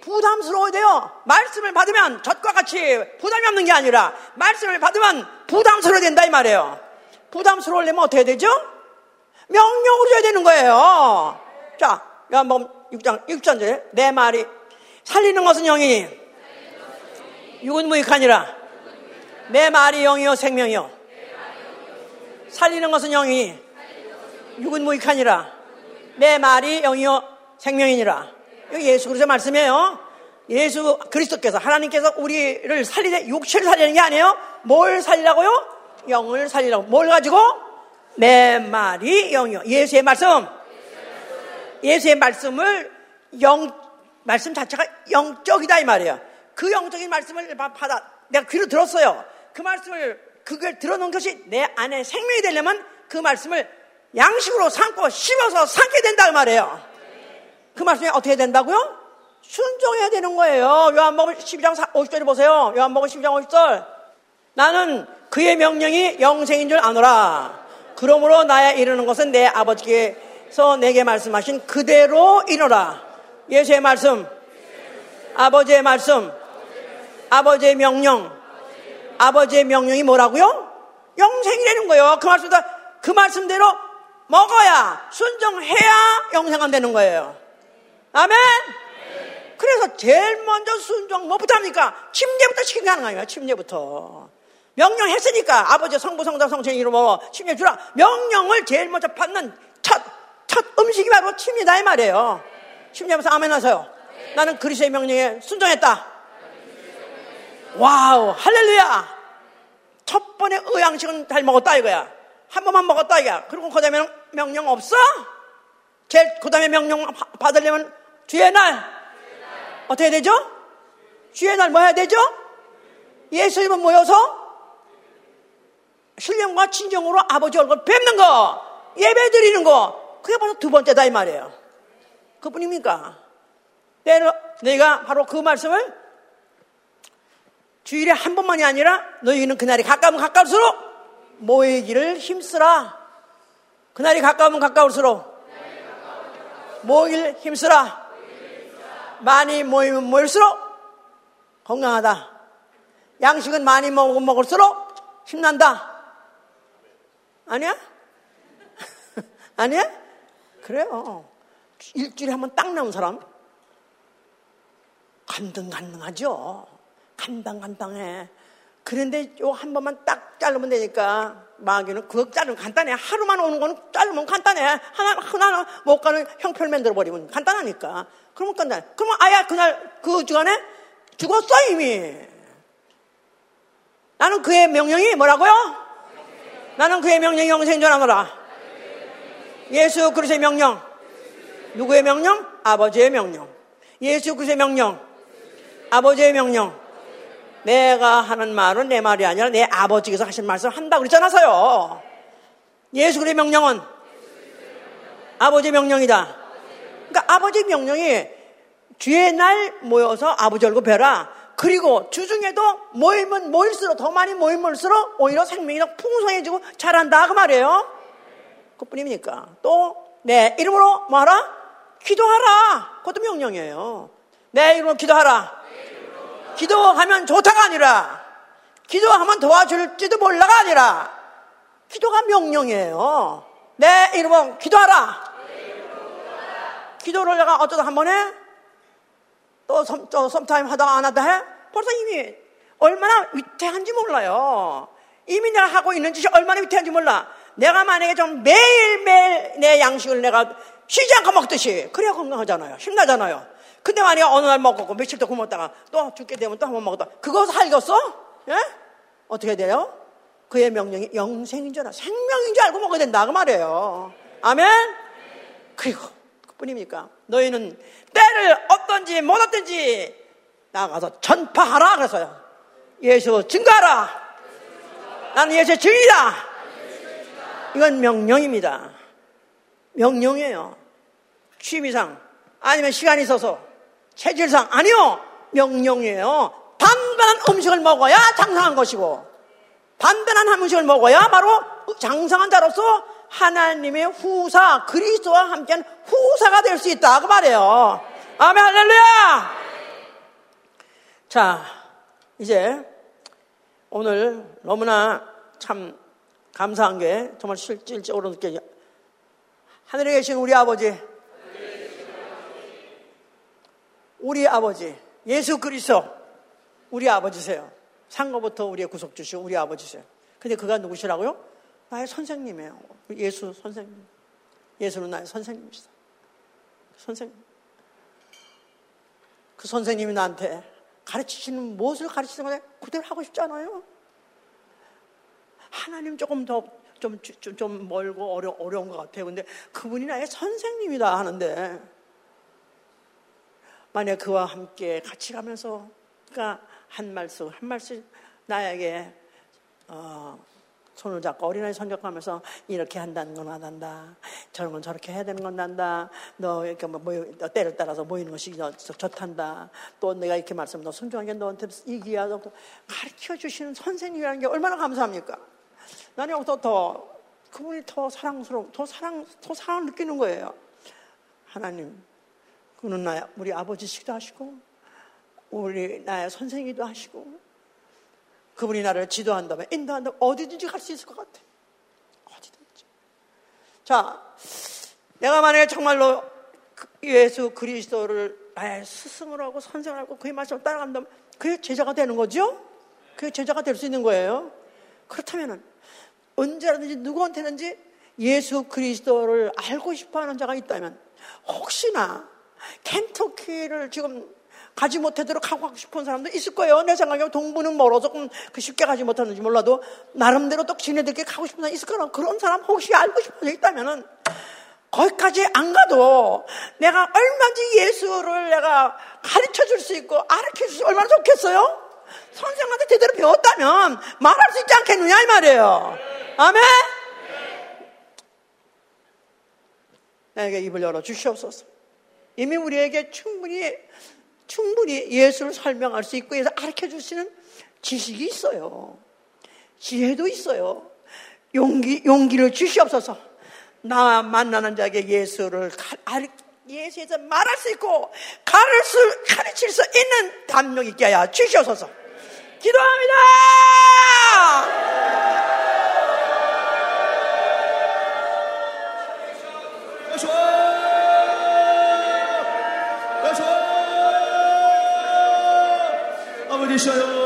부담스러워야 돼요. 말씀을 받으면 젖과 같이 부담이 없는 게 아니라 말씀을 받으면 부담스러워야 된다 이 말이에요. 부담스러우려면 어떻게 되죠? 명령으로 줘야 되는 거예요. 자, 요한복음 6장 6절에 내 말이 살리는 것은 영이니 육은 무익하니라. 내 말이 영이요 생명이요. 살리는 것은 영이니 육은 무익하니라. 내 말이 영이요 생명이니라. 예수 그리스도 말씀이에요. 예수 그리스도께서 하나님께서 우리를 살리되 육체를 살리는 게 아니에요. 뭘 살리라고요? 영을 살리라고. 뭘 가지고? 내 말이 영이요. 예수의 말씀. 예수의 말씀을 영 말씀 자체가 영적이다 이 말이에요. 그 영적인 말씀을 받아 내가 귀로 들었어요. 그 말씀을 그걸 들어놓은 것이 내 안에 생명이 되려면 그 말씀을 양식으로 삼고 씹어서 삼게 된다 이 말이에요. 그 말씀이 어떻게 된다고요? 순종해야 되는 거예요. 요한복음 12장 50절에 보세요. 요한복음 12장 50절. 나는 그의 명령이 영생인 줄 아노라. 그러므로 나의 이르는 것은 내 아버지께서 내게 말씀하신 그대로 이노라. 예수의 말씀. 아버지의 말씀, 아버지의 명령, 아버지의 명령이 뭐라고요? 영생이라는 거예요. 그 말씀 그 말씀대로 먹어야 순종해야 영생한 되는 거예요. 아멘. 그래서 제일 먼저 순종 뭐부터 합니까? 침례부터 하는 거예요. 침례부터. 명령했으니까 아버지 성부 성자 성령 이름으로 침례 주라. 명령을 제일 먼저 받는 첫, 첫 음식이 바로 침례다 이 말이에요. 침례하면서 아멘 하세요. 나는 그리스도의 명령에 순종했다. Wow, 할렐루야. 첫 번째 양식은 잘 먹었다 이거야. 한 번만 먹었다 이거야. 그리고 그 다음에 명령 없어? 제일 그 다음에 명령 받으려면 주의 날. 어떻게 되죠? 주의 날 뭐 해야 되죠? 예수 이름 모여서 신령과 친정으로 아버지 얼굴 뵙는 거, 예배 드리는 거, 그게 바로 두 번째다 이 말이에요. 그뿐입니까? 내가 바로 그 말씀을 주일에 한 번만이 아니라 너희는 그날이 가까우면 가까울수록 모이기를 힘쓰라. 그날이 가까우면 가까울수록 모일 힘쓰라. 많이 모이면 모일수록 건강하다. 양식은 많이 먹으면 먹을수록 힘난다. 아니야? [LAUGHS] 아니야? 그래요. 일주일에 한 번 딱 나온 사람 간등간등하죠. 간당간당해. 그런데 요 한 번만 딱 자르면 되니까 마귀는 그거 자르면 간단해. 하루만 오는 거는 자르면 간단해. 하나 하나 못 가는 형편 만들어 버리면 간단하니까. 그러면 간단해. 그러면 아야 그날 그 주간에 죽었어 이미. 나는 그의 명령이 뭐라고요? 나는 그의 명령이 영생전하노라. 예수 그리스의 명령. 누구의 명령? 아버지의 명령. 예수 그리스의 명령. 아버지의 명령. 내가 하는 말은 내 말이 아니라 내 아버지께서 하신 말씀 을 한다고 그랬잖아서요. 예수 그리스의 명령은 아버지의 명령이다. 그러니까 아버지의 명령이 주의 날 모여서 아버지 얼굴 뵈라. 그리고 주중에도 모이면 모일수록 더 많이 모이면수록 오히려 생명이 더 풍성해지고 잘한다 그 말이에요. 그뿐입니까? 또 내 이름으로 뭐하라? 기도하라. 그것도 명령이에요. 내 이름으로 기도하라. 기도하면 좋다가 아니라 기도하면 도와줄지도 몰라가 아니라 기도가 명령이에요. 내 이름은 기도하라. 기도를 내가 어쩌다 한 번에 또, 썸, 또 썸타임 하다가 안 하다 해? 벌써 이미 얼마나 위태한지 몰라요. 이미 내가 하고 있는 짓이 얼마나 위태한지 몰라. 내가 만약에 좀 매일매일 내 양식을 내가 쉬지 않고 먹듯이 그래야 건강하잖아요. 힘나잖아요. 근데 만약에 어느 날 먹고 며칠 더 굶었다가 또 죽게 되면 또 한 번 먹었다. 그거 살겠어? 예? 어떻게 돼요? 그의 명령이 영생인 줄 알아. 생명인 줄 알고 먹어야 된다. 그 말이에요. 아멘? 그리고 그뿐입니까? 너희는 때를 어떤지 못 어떤지 나가서 전파하라. 그래서요. 예수 증거하라. 나는 예수의 증이다. 이건 명령입니다. 명령이에요. 취미상 아니면 시간이 있어서 체질상 아니요 명령이에요. 반반한 음식을 먹어야 장성한 것이고 반반한 음식을 먹어야 바로 장성한 자로서 하나님의 후사 그리스도와 함께한 후사가 될 수 있다 그 말이에요. 아멘 할렐루야. 자 이제 오늘 너무나 참 감사한 게 정말 실질적으로 느껴져. 하늘에 계신 우리 아버지 우리 아버지 예수 그리스도 우리 아버지세요. 상거부터 우리의 구속 주시고 우리 아버지세요. 근데 그가 누구시라고요? 나의 선생님이에요. 예수 선생님. 예수는 나의 선생님이시다. 선생님. 그 선생님이 나한테 가르치시는 무엇을 가르치는 거냐? 그대로 하고 싶지 않아요? 하나님 조금 더 좀, 좀, 좀 멀고 어려, 어려운 것 같아요. 근데 그분이 나의 선생님이다 하는데 만약 그와 함께 같이 가면서 그러니까 한 말씀 한 말씀 나에게 어, 손을 잡고 어린아이 손잡하면서 이렇게 한다는 건 안 한다. 저런 건 저렇게 해야 되는 건 난다. 너 이렇게 뭐너 때를 따라서 모이는 것이 좋단다. 또 내가 이렇게 말씀 너 순종한 게 너한테 이기야 가르쳐 주시는 선생님이라는 게 얼마나 감사합니까? 나는 여기서 더 그분이 더 사랑스러워, 더 사랑, 더 사랑을 느끼는 거예요. 하나님, 그는 나 우리 아버지시기도 하시고 우리 나의 선생이기도 하시고 그분이 나를 지도한다면 인도한다면 어디든지 갈 수 있을 것 같아. 어디든지. 자, 내가 만약에 정말로 그 예수 그리스도를 나의 스승으로 하고 선생을 하고 그의 말씀을 따라간다면 그의 제자가 되는 거죠? 그의 제자가 될 수 있는 거예요. 그렇다면 언제라든지 누구한테든지 예수 그리스도를 알고 싶어 하는 자가 있다면 혹시나 켄터키를 지금 가지 못하도록 하고 싶은 사람도 있을 거예요. 내 생각에 동부는 멀어서 그 쉽게 가지 못하는지 몰라도 나름대로 또 지네들끼리 가고 싶은 사람 있을 거라 그런 사람 혹시 알고 싶은 사 있다면은 거기까지 안 가도 내가 얼마든지 예수를 내가 가르쳐 줄 수 있고 알려줄 수 얼마나 좋겠어요? 선생한테 제대로 배웠다면 말할 수 있지 않겠느냐 이 말이에요. 아멘? 나에게 입을 열어 주시옵소서. 이미 우리에게 충분히 충분히 예수를 설명할 수 있고 해서 가르쳐 주시는 지식이 있어요. 지혜도 있어요. 용기, 용기를 주시옵소서. 나 만나는 자에게 예수를 예수에서 말할 수 있고 가르칠, 가르칠 수 있는 담력 있게 하여 주시옵소서. 기도합니다! 아